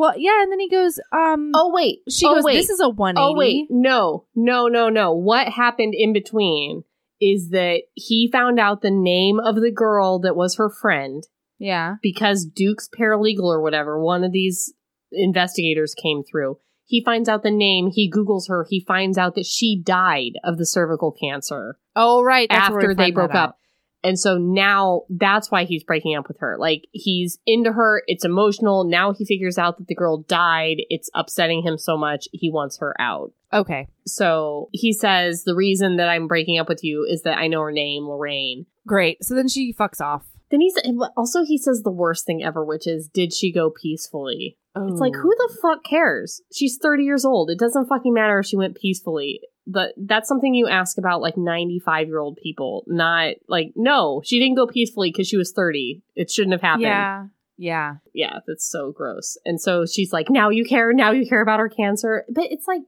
Well, yeah, and then he goes, um, Oh wait. she oh, goes, wait. "This is a 180." Oh wait, no, no, no, no. What happened in between is that he found out the name of the girl that was her friend Yeah. because Duke's paralegal or whatever, one of these investigators came through. He finds out the name, he Googles her, he finds out that she died of the cervical cancer Oh, right. That's after they broke up. out. And so now that's why he's breaking up with her. Like he's into her, it's emotional. Now he figures out that the girl died. It's upsetting him so much, he wants her out. Okay. So he says, The reason that I'm breaking up with you is that I know her name, Lorraine. Great. So then she fucks off. Then he's also he says the worst thing ever, which is, Did she go peacefully? It's like, Oh. who the fuck cares? She's 30 years old. It doesn't fucking matter if she went peacefully. But that's something you ask about like 95 year old people. Not like, no, she didn't go peacefully because she was 30. It shouldn't have happened. Yeah. Yeah. Yeah, that's so gross. And so she's like, now you care, now you care about her cancer. But it's like,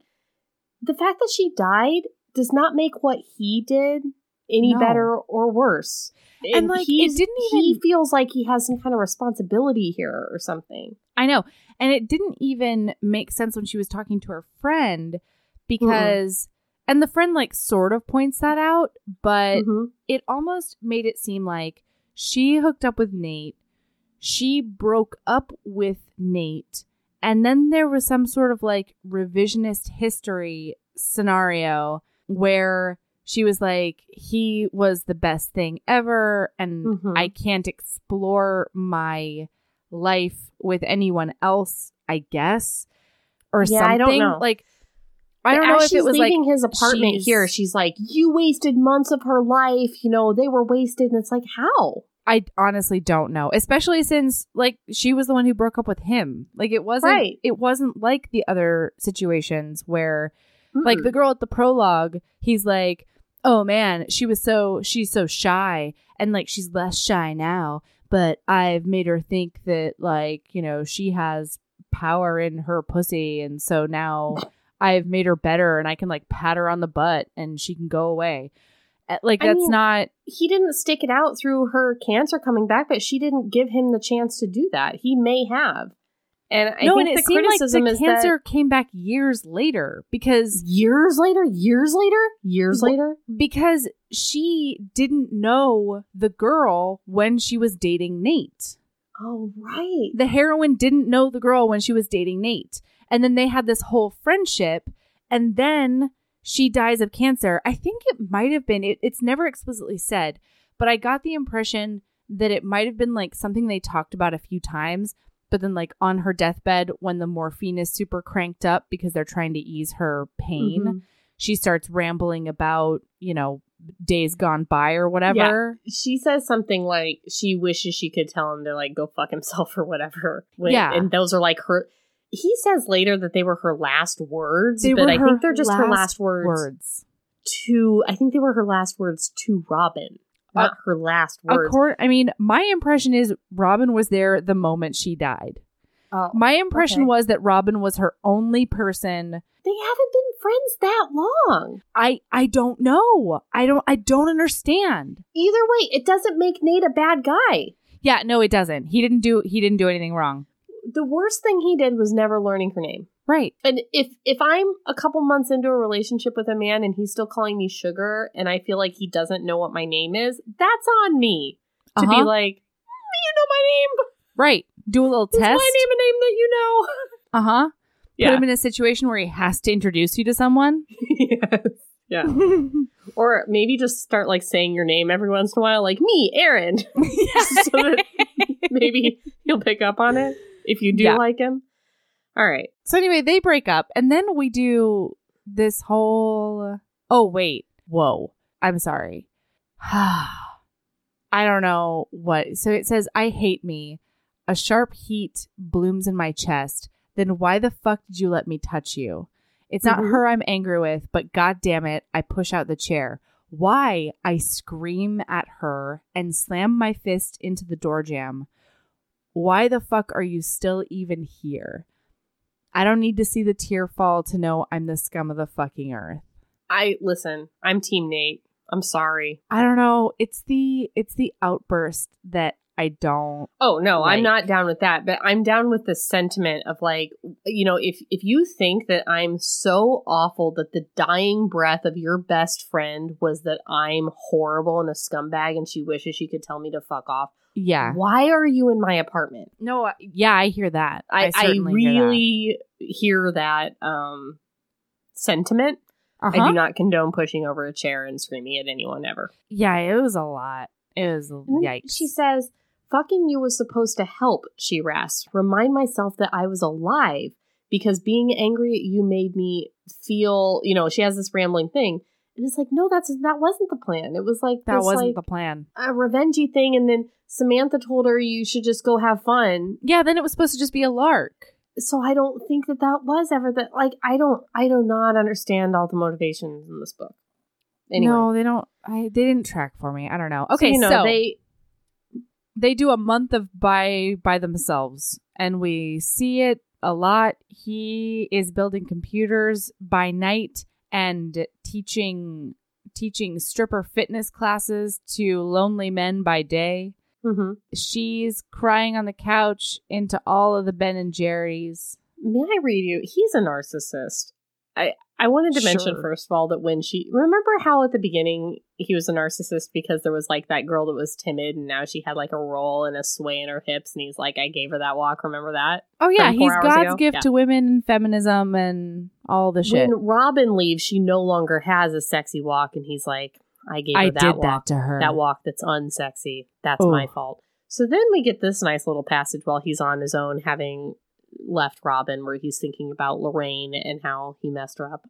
the fact that she died does not make what he did any No. better or worse. And, like, it didn't even He feels like he has some kind of responsibility here or something. I know. And it didn't even make sense when she was talking to her friend because, and the friend like sort of points that out, but Mhm. it almost made it seem like she hooked up with Nate, she broke up with Nate, and then there was some sort of like revisionist history scenario where she was like, he was the best thing ever, and Mhm. I can't explore my life with anyone else, I guess, or Yeah, something. I don't know. Like, I don't know if it she's was like leaving his apartment she's- here. She's like, "You wasted months of her life. You know, they were wasted." And it's like, how? I honestly don't know, especially since like she was the one who broke up with him. Like it wasn't Right. it wasn't like the other situations where like Mm-mm. the girl at the prologue, he's like, "Oh man, she was so she's so shy and like she's less shy now, but I've made her think that like, you know, she has power in her pussy and so now I've made her better and I can like pat her on the butt and she can go away." Uh, Like I that's mean, not he didn't stick it out through her cancer coming back, but she didn't give him the chance to do that. He may have. And I no, think and the it seemed like the is cancer that came back years later because years later, years later, years later. because she didn't know the girl when she was dating Nate. Oh, right. The heroine didn't know the girl when she was dating Nate. And then they had this whole friendship and then she dies of cancer. I think it might have been it, it's never explicitly said, but I got the impression that it might have been like something they talked about a few times, but then like on her deathbed when the morphine is super cranked up because they're trying to ease her pain Mhm. she starts rambling about, you know, days gone by or whatever. She says something like she wishes she could tell him to like go fuck himself or whatever. When- Yeah. And those are like her. He says later that they were her last words, They but I think they're just her last last words, Words. to. I think they were her last words to Robin, not Uh, her last words. I mean, my impression is Robin was there the moment she died. Oh, My impression okay. was that Robin was her only person. they haven't been friends that long. I I don't know. I don't I don't understand. Either way, it doesn't make Nate a bad guy. Yeah, no, it doesn't. He didn't do he didn't do anything wrong. The worst thing he did was never learning her name. Right. And if if I'm a couple months into a relationship with a man and he's still calling me sugar and I feel like he doesn't know what my name is, that's on me to be Uh-huh. like, "Mm, you know my name. Right. Do a little Is test. my name a name that you know? Uh-huh. Yeah. Put him in a situation where he has to introduce you to someone. yes. Yeah. Or maybe just start like saying your name every once in a while, like me, Erin. so that maybe he'll pick up on it if you do Yeah. like him. All right. So anyway, they break up, and then we do this whole. Oh wait, whoa! I'm sorry. I don't know what. So it says, "I hate me." A sharp heat blooms in my chest. Then why the fuck did you let me touch you? It's not Mhm. her I'm angry with, but god damn it, I push out the chair. Why? I scream at her and slam my fist into the door jamb. Why the fuck are you still even here? I don't need to see the tear fall to know I'm the scum of the fucking earth. I listen. I'm Team Nate. I'm sorry. I don't know. It's the it's the outburst that I don't. Oh no, Like- I'm not down with that. But I'm down with the sentiment of like, you know, if if you think that I'm so awful that the dying breath of your best friend was that I'm horrible and a scumbag, and she wishes she could tell me to fuck off. Yeah. Why are you in my apartment? No. I- Yeah, I hear that. I, I, certainly hear that. really hear that um sentiment. I Uh-huh. do not condone pushing over a chair and screaming at anyone ever. Yeah, it was a lot. It was yikes. She says, Fucking you was supposed to help, she rasps. Remind myself that I was alive because being angry at you made me feel, you know, she has this rambling thing. And it's like, no, that's that wasn't the plan. It was like that this, wasn't like, the plan. a revengey thing, and then Samantha told her you should just go have fun. Yeah, then it was supposed to just be a lark. So I don't think that that was ever that. Like I don't, I do not understand all the motivations in this book. Anyway, No, they don't. I they didn't track for me. I don't know. So, Okay, you know, so they they do a month of by by themselves and we see it a lot he is building computers by night and teaching teaching stripper fitness classes to lonely men by day mhm. she's crying on the couch into all of the ben and jerry's May I read you? He's a narcissist. I I wanted to mention first of all that when she remember how at the beginning he was a narcissist because there was like that girl that was timid and now she had like a roll and a sway in her hips and he's like I gave her that walk. Remember that? oh yeah he's god's ago? gift Yeah. to women and feminism and all the shit When Robin leaves, she no longer has a sexy walk and he's like I gave her i that did walk. that to her that walk that's unsexy. That's Oh. my fault. So then we get this nice little passage while he's on his own, having left Robin, where he's thinking about Lorraine and how he messed her up.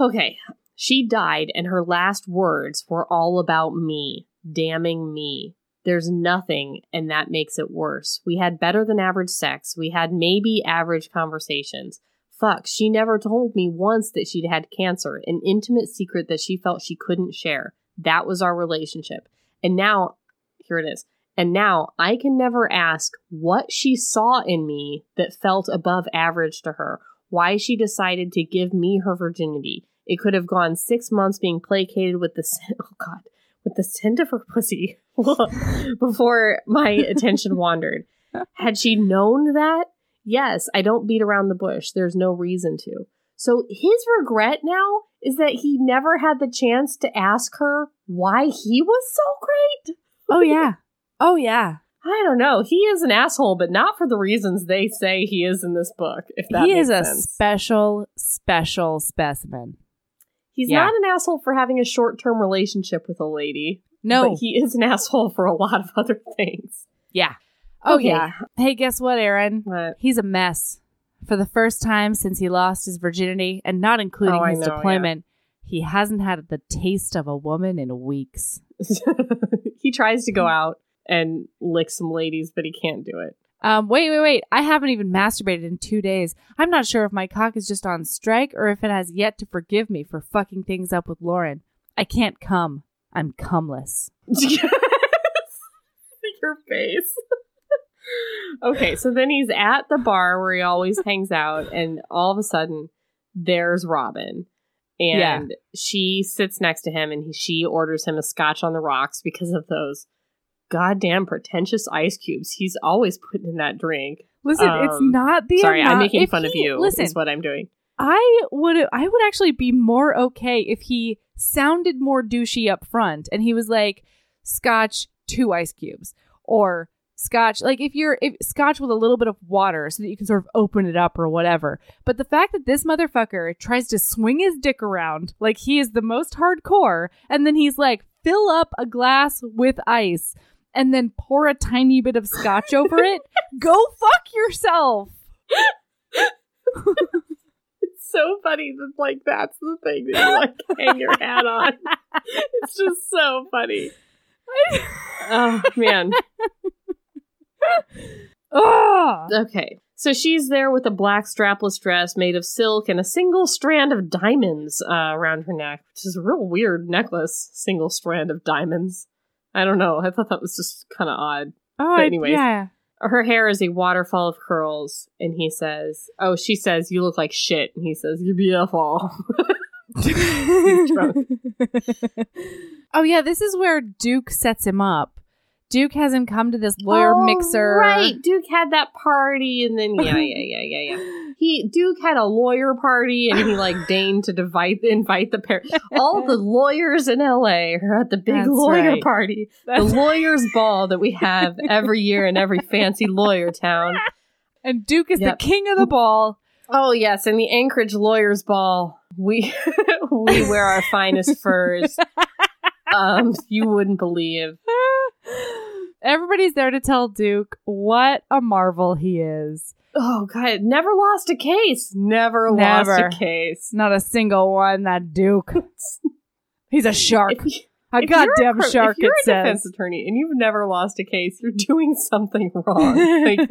Okay, she died, and her last words were all about me, damning me. There's nothing, and that makes it worse. We had better than average sex. We had maybe average conversations. Fuck, she never told me once that she'd had cancer, an intimate secret that she felt she couldn't share. That was our relationship. And now, here it is. And now I can never ask what she saw in me that felt above average to her, why she decided to give me her virginity. It could have gone six months being placated with the scent, oh God, with the scent of her pussy before my attention wandered. Had she known that? Yes, I don't beat around the bush. There's no reason to. So his regret now is that he never had the chance to ask her why he was so great. oh yeah oh yeah I don't know. He is an asshole, but not for the reasons they say he is in this book. If that he is a sense. special special specimen He's yeah. not an asshole for having a short-term relationship with a lady. no but he is an asshole for a lot of other things. Yeah. Oh Okay. yeah. Hey, guess what, Erin? But He's a mess. For the first time since he lost his virginity, and not including Oh, his know, yeah. deployment, he hasn't had the taste of a woman in weeks. he tries to go out and lick some ladies, but he can't do it. Um, wait, wait, wait. I haven't even masturbated in two days. I'm not sure if my cock is just on strike or if it has yet to forgive me for fucking things up with Lauren. I can't come. I'm cumless. Your face. okay, so then he's at the bar where he always hangs out, and all of a sudden, there's Robin. And Yeah. she sits next to him, and he, she orders him a scotch on the rocks because of those goddamn pretentious ice cubes he's always putting in that drink. Listen, it's Um, not the Sorry, I'm making if fun of you. Listen, is what I'm doing. I would I would actually be more okay if he sounded more douchey up front and he was like scotch two ice cubes or scotch like if you're if scotch with a little bit of water so that you can sort of open it up or whatever. But the fact that this motherfucker tries to swing his dick around like he is the most hardcore and then he's like fill up a glass with ice and then pour a tiny bit of scotch over it, go fuck yourself. It's so funny that like that's the thing that you like hang your hat on. It's just so funny. Oh man. Ugh. Okay. So she's there with a black strapless dress made of silk and a single strand of diamonds uh, around her neck, which is a real weird necklace. Single strand of diamonds. I don't know. I thought that was just kind of odd. Oh, But anyways. yeah. her hair is a waterfall of curls, and he says, "Oh, she says you look like shit," and he says, "You're beautiful." oh yeah, this is where Duke sets him up. Duke has him come to this lawyer Oh, mixer. Right, Duke had that party, and then yeah, yeah, yeah, yeah, yeah. He Duke had a lawyer party, and he like deigned to divide, invite the pair. All the lawyers in LA are at the big That's lawyer right. party, the That's- lawyers' ball that we have every year in every fancy lawyer town. and Duke is Yep. the king of the ball. Oh yes, in the Anchorage Lawyers Ball, we we wear our finest furs. Um, you wouldn't believe. Everybody's there to tell Duke what a marvel he is. Oh god, never lost a case. Never, Never. lost a case. Not a single one, that Duke. He's a shark. If, you- A if you're goddamn cr- shark, If you're it a defense says. attorney and you've never lost a case, you're doing something wrong. like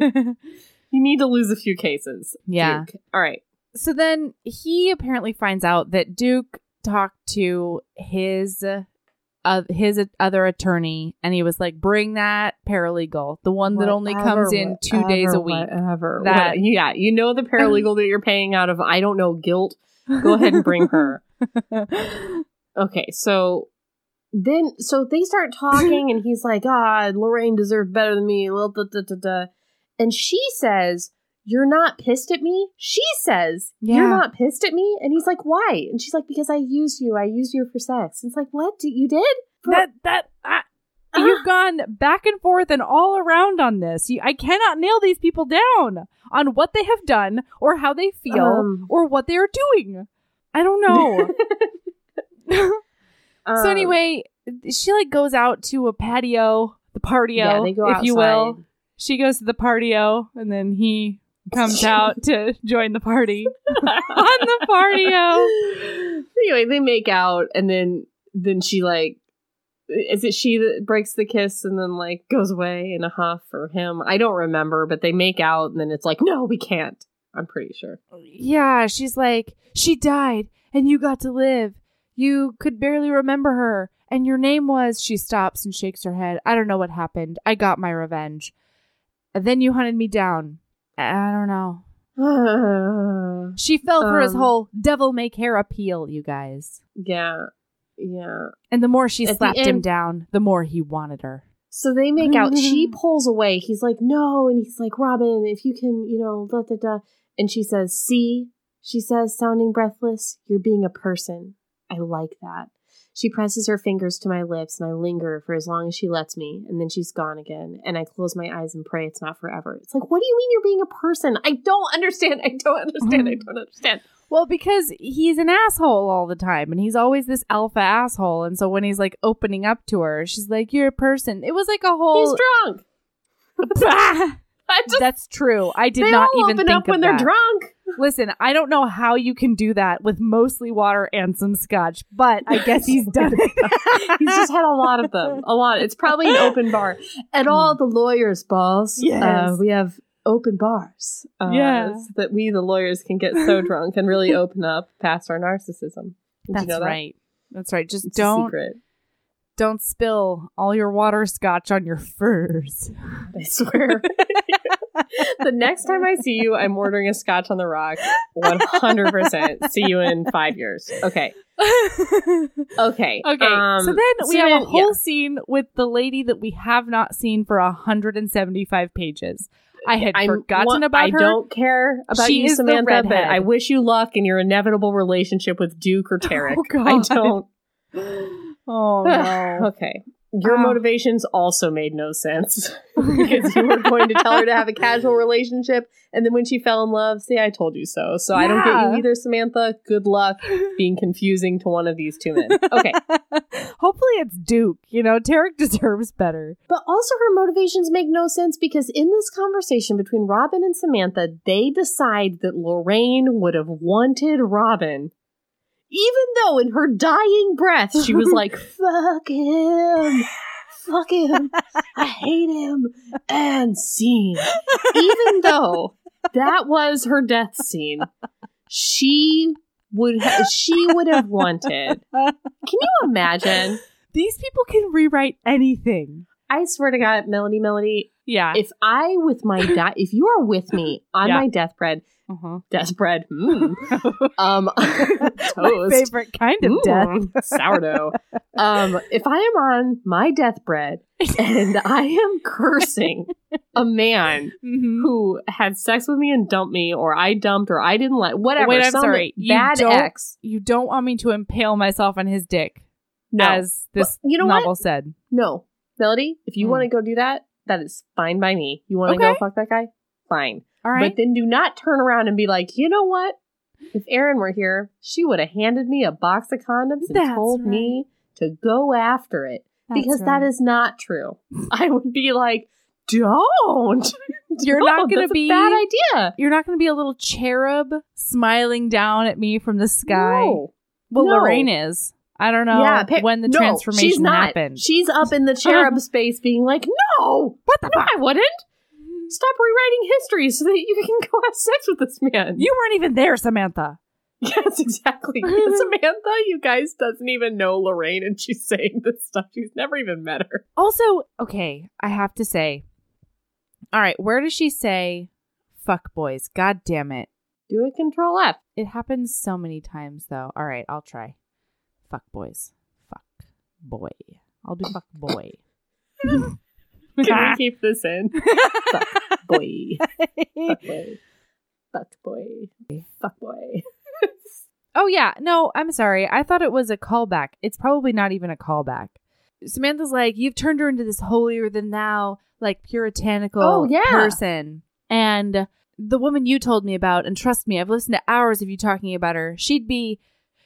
you need to lose a few cases. Yeah. Duke. All right. so then he apparently finds out that Duke talked to his uh, his other attorney and he was like bring that paralegal the one that only comes in two days a week Whatever. That- What- yeah, you know the paralegal that you're paying out of I don't know guilt. Go ahead and bring her. Okay, so then so they start talking and he's like, "Ah, Lorraine deserves better than me." blah, blah, blah, blah, blah." And she says, "You're not pissed at me?" She says, Yeah. "You're not pissed at me?" And he's like, "Why?" And she's like, "Because I used you. I used you for sex." And it's like, "What? Did you did?" For- that that I, you've gone back and forth and all around on this. You, I cannot nail these people down on what they have done or how they feel Um. or what they are doing. I don't know. so Um, anyway, she like goes out to a patio, the patio, yeah, if you will. She goes to the patio, and then he comes out to join the party on the patio. anyway, they make out, and then then she like, is it she that breaks the kiss and then like goes away in a huff or him? I don't remember, but they make out, and then it's like, no, we can't. I'm pretty sure. Yeah, she's like, she died, and you got to live. You could barely remember her, and your name was. She stops and shakes her head. I don't know what happened. I got my revenge. And then you hunted me down. I don't know. She fell for his Um, whole devil may care appeal, you guys. yeah, yeah. And the more she At slapped him down, the more he wanted her. So they make out. She pulls away. He's like, no. And he's like, Robin, if you can, you know, da da da. And she says, see, she says, sounding breathless, you're being a person. I like that. She presses her fingers to my lips and I linger for as long as she lets me. And then she's gone again. And I close my eyes and pray it's not forever. It's like, what do you mean you're being a person? I don't understand. I don't understand. I mm-hmm. don't understand. Well, because he's an asshole all the time, and he's always this alpha asshole. And so when he's like opening up to her, she's like, "You're a person." It was like a whole. He's drunk. I just, That's true. I did not even open think up when they're drunk. Listen, I don't know how you can do that with mostly water and some scotch, but I guess he's done it. He's just had a lot of them. A lot. It's probably an open bar. At all the lawyers' balls, Yes. uh, we have open bars. Uh, Yeah. So that we, the lawyers, can get so drunk and really open up past our narcissism. Did That's you know that? right. That's right. Just It's don't don't spill all your water scotch on your furs. I swear. The next time I see you, I'm ordering a scotch on the rock. 100%. See you in five years. Okay. Okay. Okay, um, so then we so have a whole yeah. scene with the lady that we have not seen for 175 pages. I had I'm forgotten one- about I her. I don't care about She you, is the Samantha, but. I wish you luck in your inevitable relationship with Duke or Tarek. Oh, God. I don't. Oh no. okay. Your Oh. motivations also made no sense because you were going to tell her to have a casual relationship, and then when she fell in love, see, I told you so. So I don't get you either, Samantha. Good luck being confusing to one of these two men. Okay. Hopefully it's Duke. You know, Tarek deserves better. But also, her motivations make no sense because in this conversation between Robin and Samantha, they decide that Lorraine would have wanted Robin. Even though in her dying breath she was like, fuck him, fuck him, I hate him, and scene. Even though that was her death scene, she would ha- she would have wanted. Can you imagine? These people can rewrite anything. I swear to God, Melody, Melody, Yeah. If I with my di- if you are with me on Yeah. my deathbed, uh-huh. deathbed, mm, um, My toast, favorite kind of death. Mm, sourdough. um, if I am on my deathbed and I am cursing a man Mhm. who had sex with me and dumped me, or I dumped, or I didn't like, whatever. Wait, I'm sorry. You Bad don't- ex. You don't want me to impale myself on his dick, No, as this you know novel what? said. No, Melody. If you Mm. want to go do that, that is fine by me. You want to Okay. go fuck that guy? Fine. All right. But then do not turn around and be like, you know what? If Erin were here, she would have handed me a box of condoms and That's told me to go after it. because That's that right. is not true. I would be like, don't. You're not Don't. gonna That's a be- bad idea. You're not going to be a little cherub smiling down at me from the sky. No. Well, No. Lorraine is. I don't know yeah, pa- when the no, transformation she's not. happened. She's up in the uh-huh. cherub space being like, no, what the no, fuck? I wouldn't. Stop rewriting history so that you can go have sex with this man. You weren't even there, Samantha. Yes, exactly. Samantha, you guys doesn't even know Lorraine, and she's saying this stuff. She's never even met her. Also, okay, I have to say. All right, where does she say fuck boys? God damn it. Do a control F. It happens so many times though. All right, I'll try. Fuck boys. Fuck boy. I'll do fuck boy. Can we keep this in? Fuck boy. Fuck boy. Fuck boy. Fuck boy. oh yeah, no, I'm sorry. I thought it was a callback. It's probably not even a callback. Samantha's like, you've turned her into this holier than thou, like puritanical Oh, yeah. person. And the woman you told me about, and trust me, I've listened to hours of you talking about her. She'd be,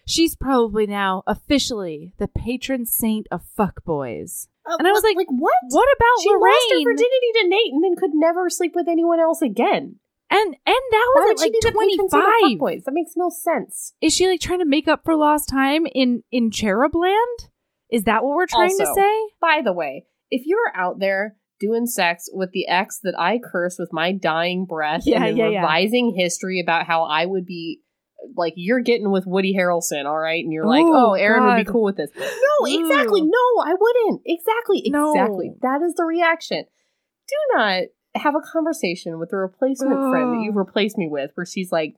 she's probably now officially the patron saint of fuckboys. Uh, and I was like, like what? What about She lost her virginity to Nate and then could never sleep with anyone else again. and and that Why was at like twenty patron saint of five. That makes no sense. Is she like trying to make up for lost time in in Cherubland? Is that what we're trying to say? By the way, if you're out there doing sex with the ex that I curse with my dying breath Yeah, and yeah, yeah. revising history about how I would be like you're getting with Woody Harrelson, all right? And you're oh, like, Ooh, oh, Erin would be cool with this. No, exactly. No, I wouldn't. Exactly. No. Exactly. That is the reaction. Do not have a conversation with a replacement friend that you've replaced me with where she's like,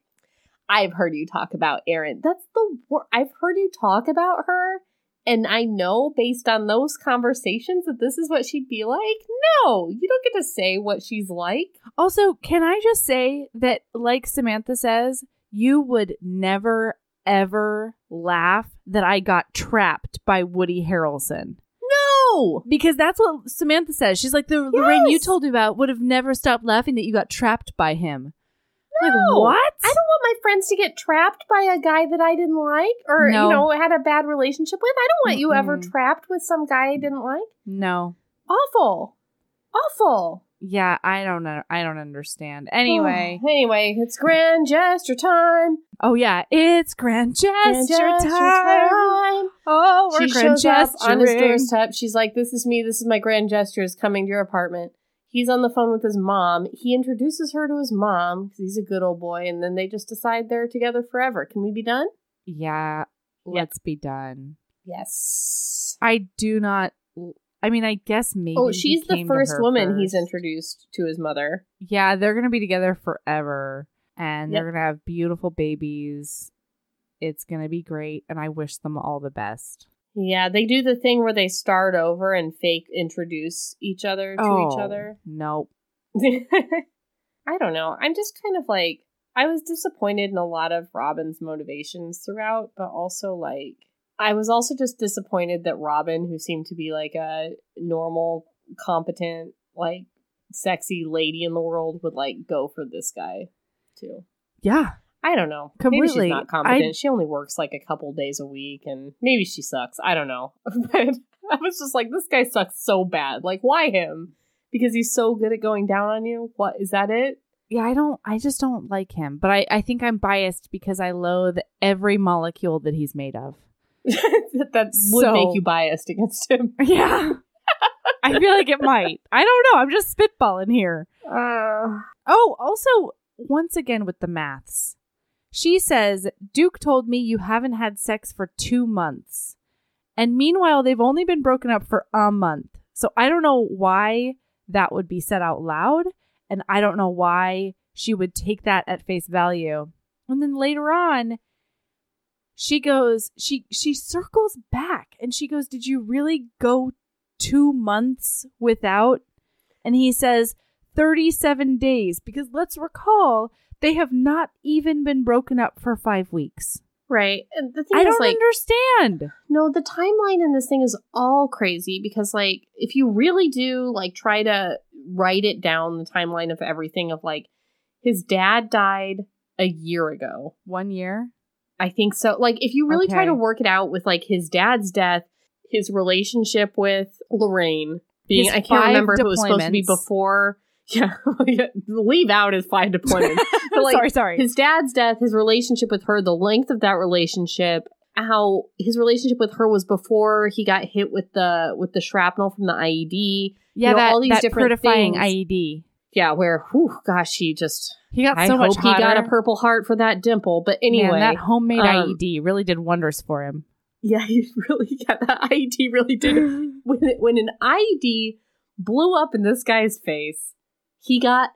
I've heard you talk about Erin. That's the wor- I've heard you talk about her, and I know based on those conversations that this is what she'd be like. No, you don't get to say what she's like. Also, can I just say that, like Samantha says, you would never ever laugh that I got trapped by Woody Harrelson. No, Because that's what Samantha says. She's like, the Lorraine you told me about would have never stopped laughing that you got trapped by him. Like, No. what? I don't want my friends to get trapped by a guy that I didn't like or No. you know had a bad relationship with. I don't want you ever trapped with some guy I didn't like. No. Awful, awful. Yeah, I don't know. I don't understand. Anyway. anyway, it's grand gesture time. oh, yeah. It's grand gesture, Grand gesture time. time. Oh, we're she grand shows up on his doorstep. She's like, "This is me. This is my grand gestures coming to your apartment." He's on the phone with his mom. He introduces her to his mom because he's a good old boy, and then they just decide they're together forever. Can we be done? Yeah, let's be done. Yes. I do not. I mean, I guess oh, maybe. Oh, she's the first woman he's introduced to his mother. Yeah, they're gonna be together forever, and Yep. they're gonna have beautiful babies. It's gonna be great, and I wish them all the best. Yeah, they do the thing where they start over and fake introduce each other to oh, each other. Nope. I don't know. I'm just kind of like I was disappointed in a lot of Robin's motivations throughout, but also like I was also just disappointed that Robin, who seemed to be like a normal, competent, like sexy lady in the world, would like go for this guy too. Yeah, I don't know. Maybe she's not competent. She only works like a couple days a week, and maybe she sucks. I don't know. but I was just like, this guy sucks so bad. Like, why him? Because he's so good at going down on you. What is that? It? yeah. I don't. I just don't like him. But I. I think I'm biased because I loathe every molecule that he's made of. that would So- make you biased against him. Yeah. I feel like it might. I don't know. I'm just spitballing here. Uh, Oh, also, once again with the maths. She says, Duke told me you haven't had sex for two months. And meanwhile, they've only been broken up for a month. So I don't know why that would be said out loud. And I don't know why she would take that at face value. And then later on, she goes, she she circles back and she goes, Did you really go two months without? And he says, 37 days, because let's recall they have not even been broken up for five weeks. Right. And the thing I is, don't like, understand. no, the timeline in this thing is all crazy because, like, if you really do, like, try to write it down, the timeline of everything of, like, his dad died a year ago. One year. I think so. Like, if you really try to work it out with, like, his dad's death, his relationship with Lorraine being, His I can't remember if it was supposed to be before. Yeah. leave out his five deployments. But, like, sorry, sorry. his dad's death, his relationship with her, the length of that relationship, how his relationship with her was before he got hit with the with the shrapnel from the IED. yeah, know, that, all these that different things. IED. Yeah, where whew, gosh, he just He got I so hope much he got a purple heart for that dimple. But anyway, Man, that homemade um, IED really did wonders for him. yeah, he really got that IED really did when it, when an IED blew up in this guy's face, he got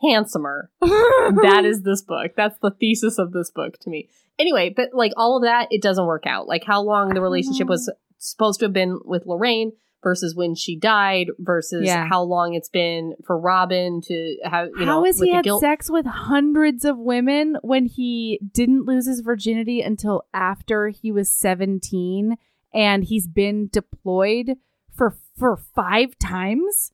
handsomer. that is this book. That's the thesis of this book to me. Anyway, but like all of that, it doesn't work out. Like how long the relationship was supposed to have been with Lorraine versus when she died versus Yeah. how long it's been for Robin to have you How know has he had guilt. sex with hundreds of women when he didn't lose his virginity until after he was 17 and he's been deployed for for 5 times?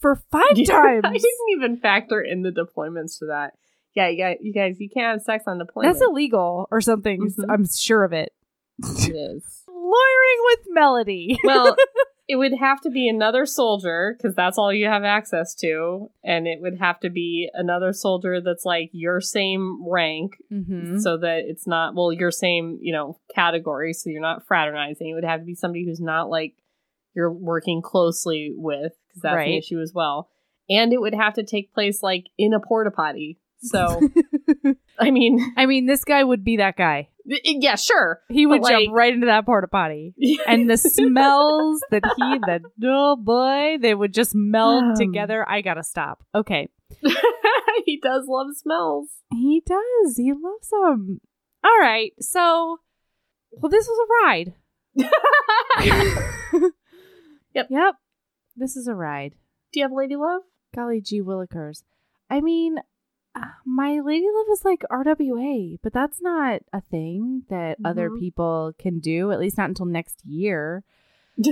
For 5 Yeah, times. I didn't even factor in the deployments to that. Yeah, you guys, you guys, you can't have sex on deployment. That's illegal or something. Mhm. I'm sure of it. it is. Lawyering with Melody. Well, it would have to be another soldier because that's all you have access to, and it would have to be another soldier that's like your same rank, Mhm. so that it's not well your same you know category, so you're not fraternizing. It would have to be somebody who's not like you're working closely with because that's an issue as well, and it would have to take place like in a porta potty. So I mean, I mean, this guy would be that guy. yeah, sure. He would But, jump right into that porta potty. and the smells that he that oh boy they would just meld Um. together i gotta stop okay he does love smells. he does he loves them all right so well this was a ride Yep. yep this is a ride Do you have lady love? golly gee willikers i mean my lady love is like rwa but that's not a thing that other Mhm. people can do at least not until next year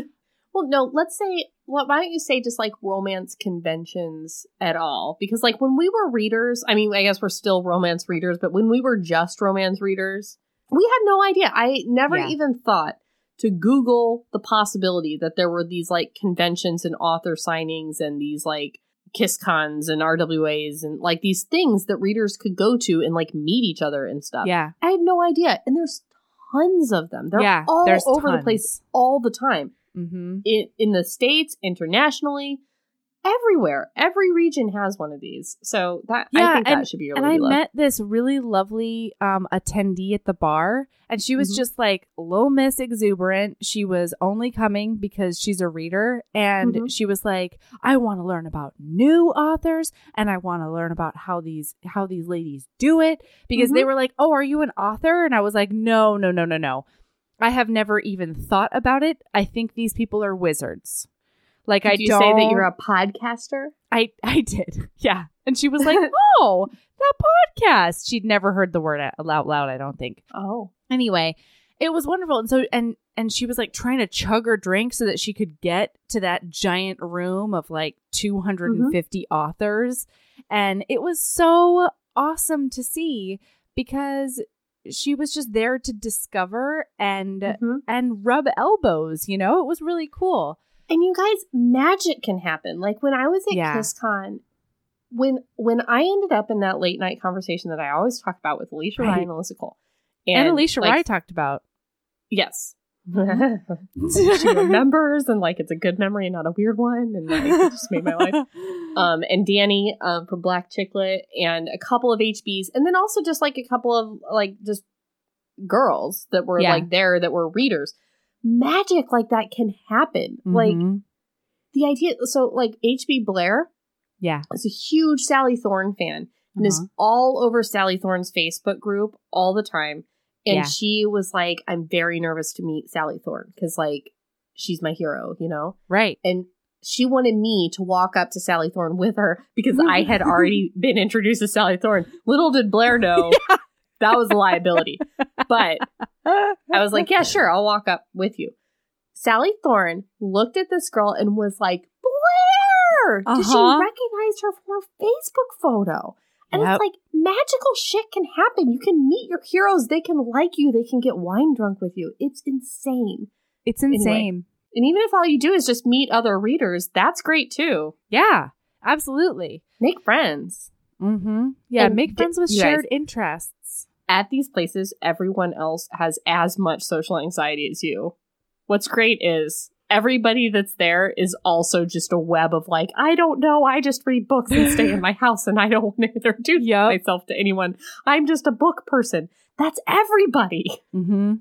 Well, no, let's say, well, why don't you say just like romance conventions at all? Because, like, when we were readers, I mean, I guess we're still romance readers, but when we were just romance readers, we had no idea. I never Yeah. even thought to Google the possibility that there were these like conventions and author signings and these like kiss cons and RWAs and like these things that readers could go to and like meet each other and stuff. yeah I had no idea. And there's tons of them. They're Yeah, all over the place all the time. mm-hmm In, in the States, internationally, everywhere. Every region has one of these. So that I Yeah, think and- that should be your and I love. met this really lovely um, attendee at the bar, and she was Mhm. just like little Miss Exuberant. She was only coming because she's a reader, and Mhm. she was like, "I want to learn about new authors, and I want to learn about how these how these ladies do it." Because they Mhm. were like, "Oh, are you an author?" And I was like, "No, no, no, no, no. I have never even thought about it. I think these people are wizards." Like Did I you don't say that you're a podcaster? I I did. Yeah. And she was like, "Oh, that podcast." She'd never heard the word out loud, I don't think. Oh. Anyway, it was wonderful. And so and and she was like trying to chug her drink so that she could get to that giant room of like 250 authors. And it was so awesome to see because she was just there to discover and Mhm. and rub elbows, you know? It was really cool. And you guys, magic can happen. Like when I was at Yeah. KissCon, when when I ended up in that late night conversation that I always talk about with Alisha Right. Ryan and Alyssa Cole. And, Alisha like, Rai talked about. Yes. she remembers and like it's a good memory and not a weird one and like it just made my life um and danny um from black chicklet and a couple of hbs and then also just like a couple of like just girls that were Yeah. like there that were readers magic like that can happen like Mhm. the idea so like HB Blair Yeah. is a huge Sally Thorne fan and is Uh-huh. all over Sally Thorne's Facebook group all the time. And Yeah. she was like, I'm very nervous to meet Sally Thorne because, like, she's my hero, you know? Right. And she wanted me to walk up to Sally Thorne with her because I had already been introduced to Sally Thorne. Little did Blair know that was a liability. But I was like, yeah, sure, I'll walk up with you. Sally Thorne looked at this girl and was like, Blair! Did she Uh-huh. recognize her from her Facebook photo? And Yep. it's like magical shit can happen. You can meet your heroes. They can like you. They can get wine drunk with you. It's insane. it's insane. And even if all you do is just meet other readers, that's great too. Yeah. Absolutely. Make friends. Mm-hmm. Yeah. And make friends with you guys- shared interests. At these places, everyone else has as much social anxiety as you. What's great is everybody that's there is also just a web of like, I don't know, I just read books and stay in my house and I don't want to introduce Yep. myself to anyone. I'm just a book person. That's everybody. Mm-hmm.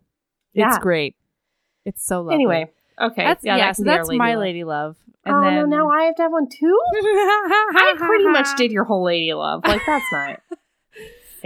Yeah. It's great. It's so lovely. Anyway, okay. that's yeah. that so can be our that's lady my love. lady love. And oh then no, now I have to have one too. I pretty much did your whole lady love. Like that's not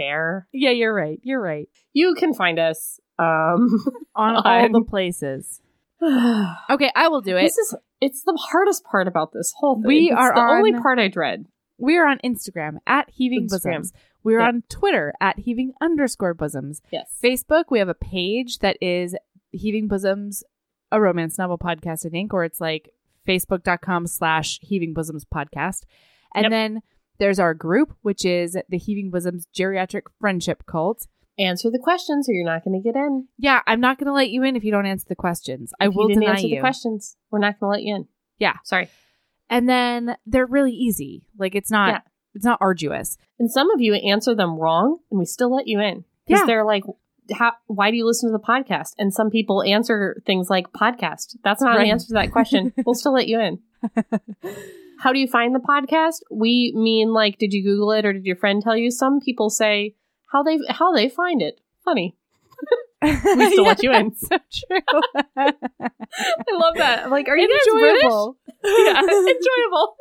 fair. Yeah, you're right. You're right. You can find us. Um, On all the places. Okay, I will do it. This is it's the hardest part about this whole thing. We It's are the only part I dread. We are on Instagram at Heaving Instagram. Bosoms. We're Yep. on Twitter at Heaving underscore Bosoms. Yes. Facebook, we have a page that is Heaving Bosoms, a romance novel podcast, I think, or it's like facebook.com slash Heaving Bosoms podcast. And Yep. then there's our group, which is the Heaving Bosoms Geriatric Friendship Cult. Answer the questions, or you're not going to get in. Yeah, I'm not going to let you in if you don't answer the questions. I If will you didn't deny answer you. the questions. We're not going to let you in. Yeah. Sorry. And then they're really easy. Like it's not Yeah. it's not arduous. And some of you answer them wrong, and we still let you in because Yeah. they're like, "How? Why do you listen to the podcast?" And some people answer things like "podcast." That's not Right. an answer to that question. we'll still let you in. How do you find the podcast? We mean like, did you Google it or did your friend tell you? Some people say how they how they find it. Funny. We still let you in. So true. I love that. I'm like, are you guys British? enjoyable? Yeah, enjoyable.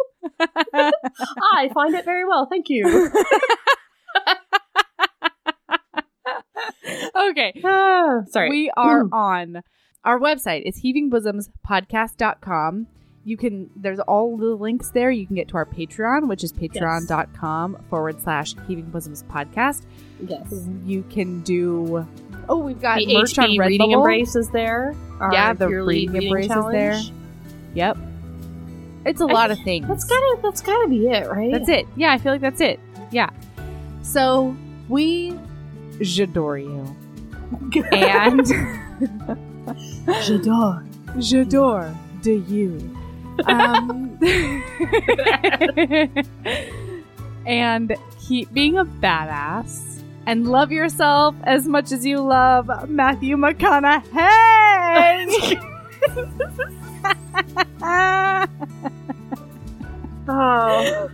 I find it very well. Thank you. okay. Ah, sorry. We are Mm. on our website. It's heavingbosomspodcast.com. You can, there's all the links there. You can get to our Patreon, which is patreon.com forward slash heaving bosoms podcast. yes. You can do, oh, we've got The merch on Redbubble. reading embrace is there. Our Yeah, the reading embrace is there. Yep. It's a I- lot of things. That's gotta that's gotta be it, right? That's it. Yeah, I feel like that's it. Yeah. So we j'adore you. And J'adore. j'adore de you. Um, and keep being a badass and love yourself as much as you love Matthew McConaughey. Oh.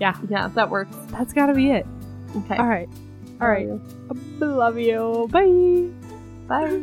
Yeah. Yeah, that works. That's got to be it. Okay. All right. All right. Love you. Bye. Bye.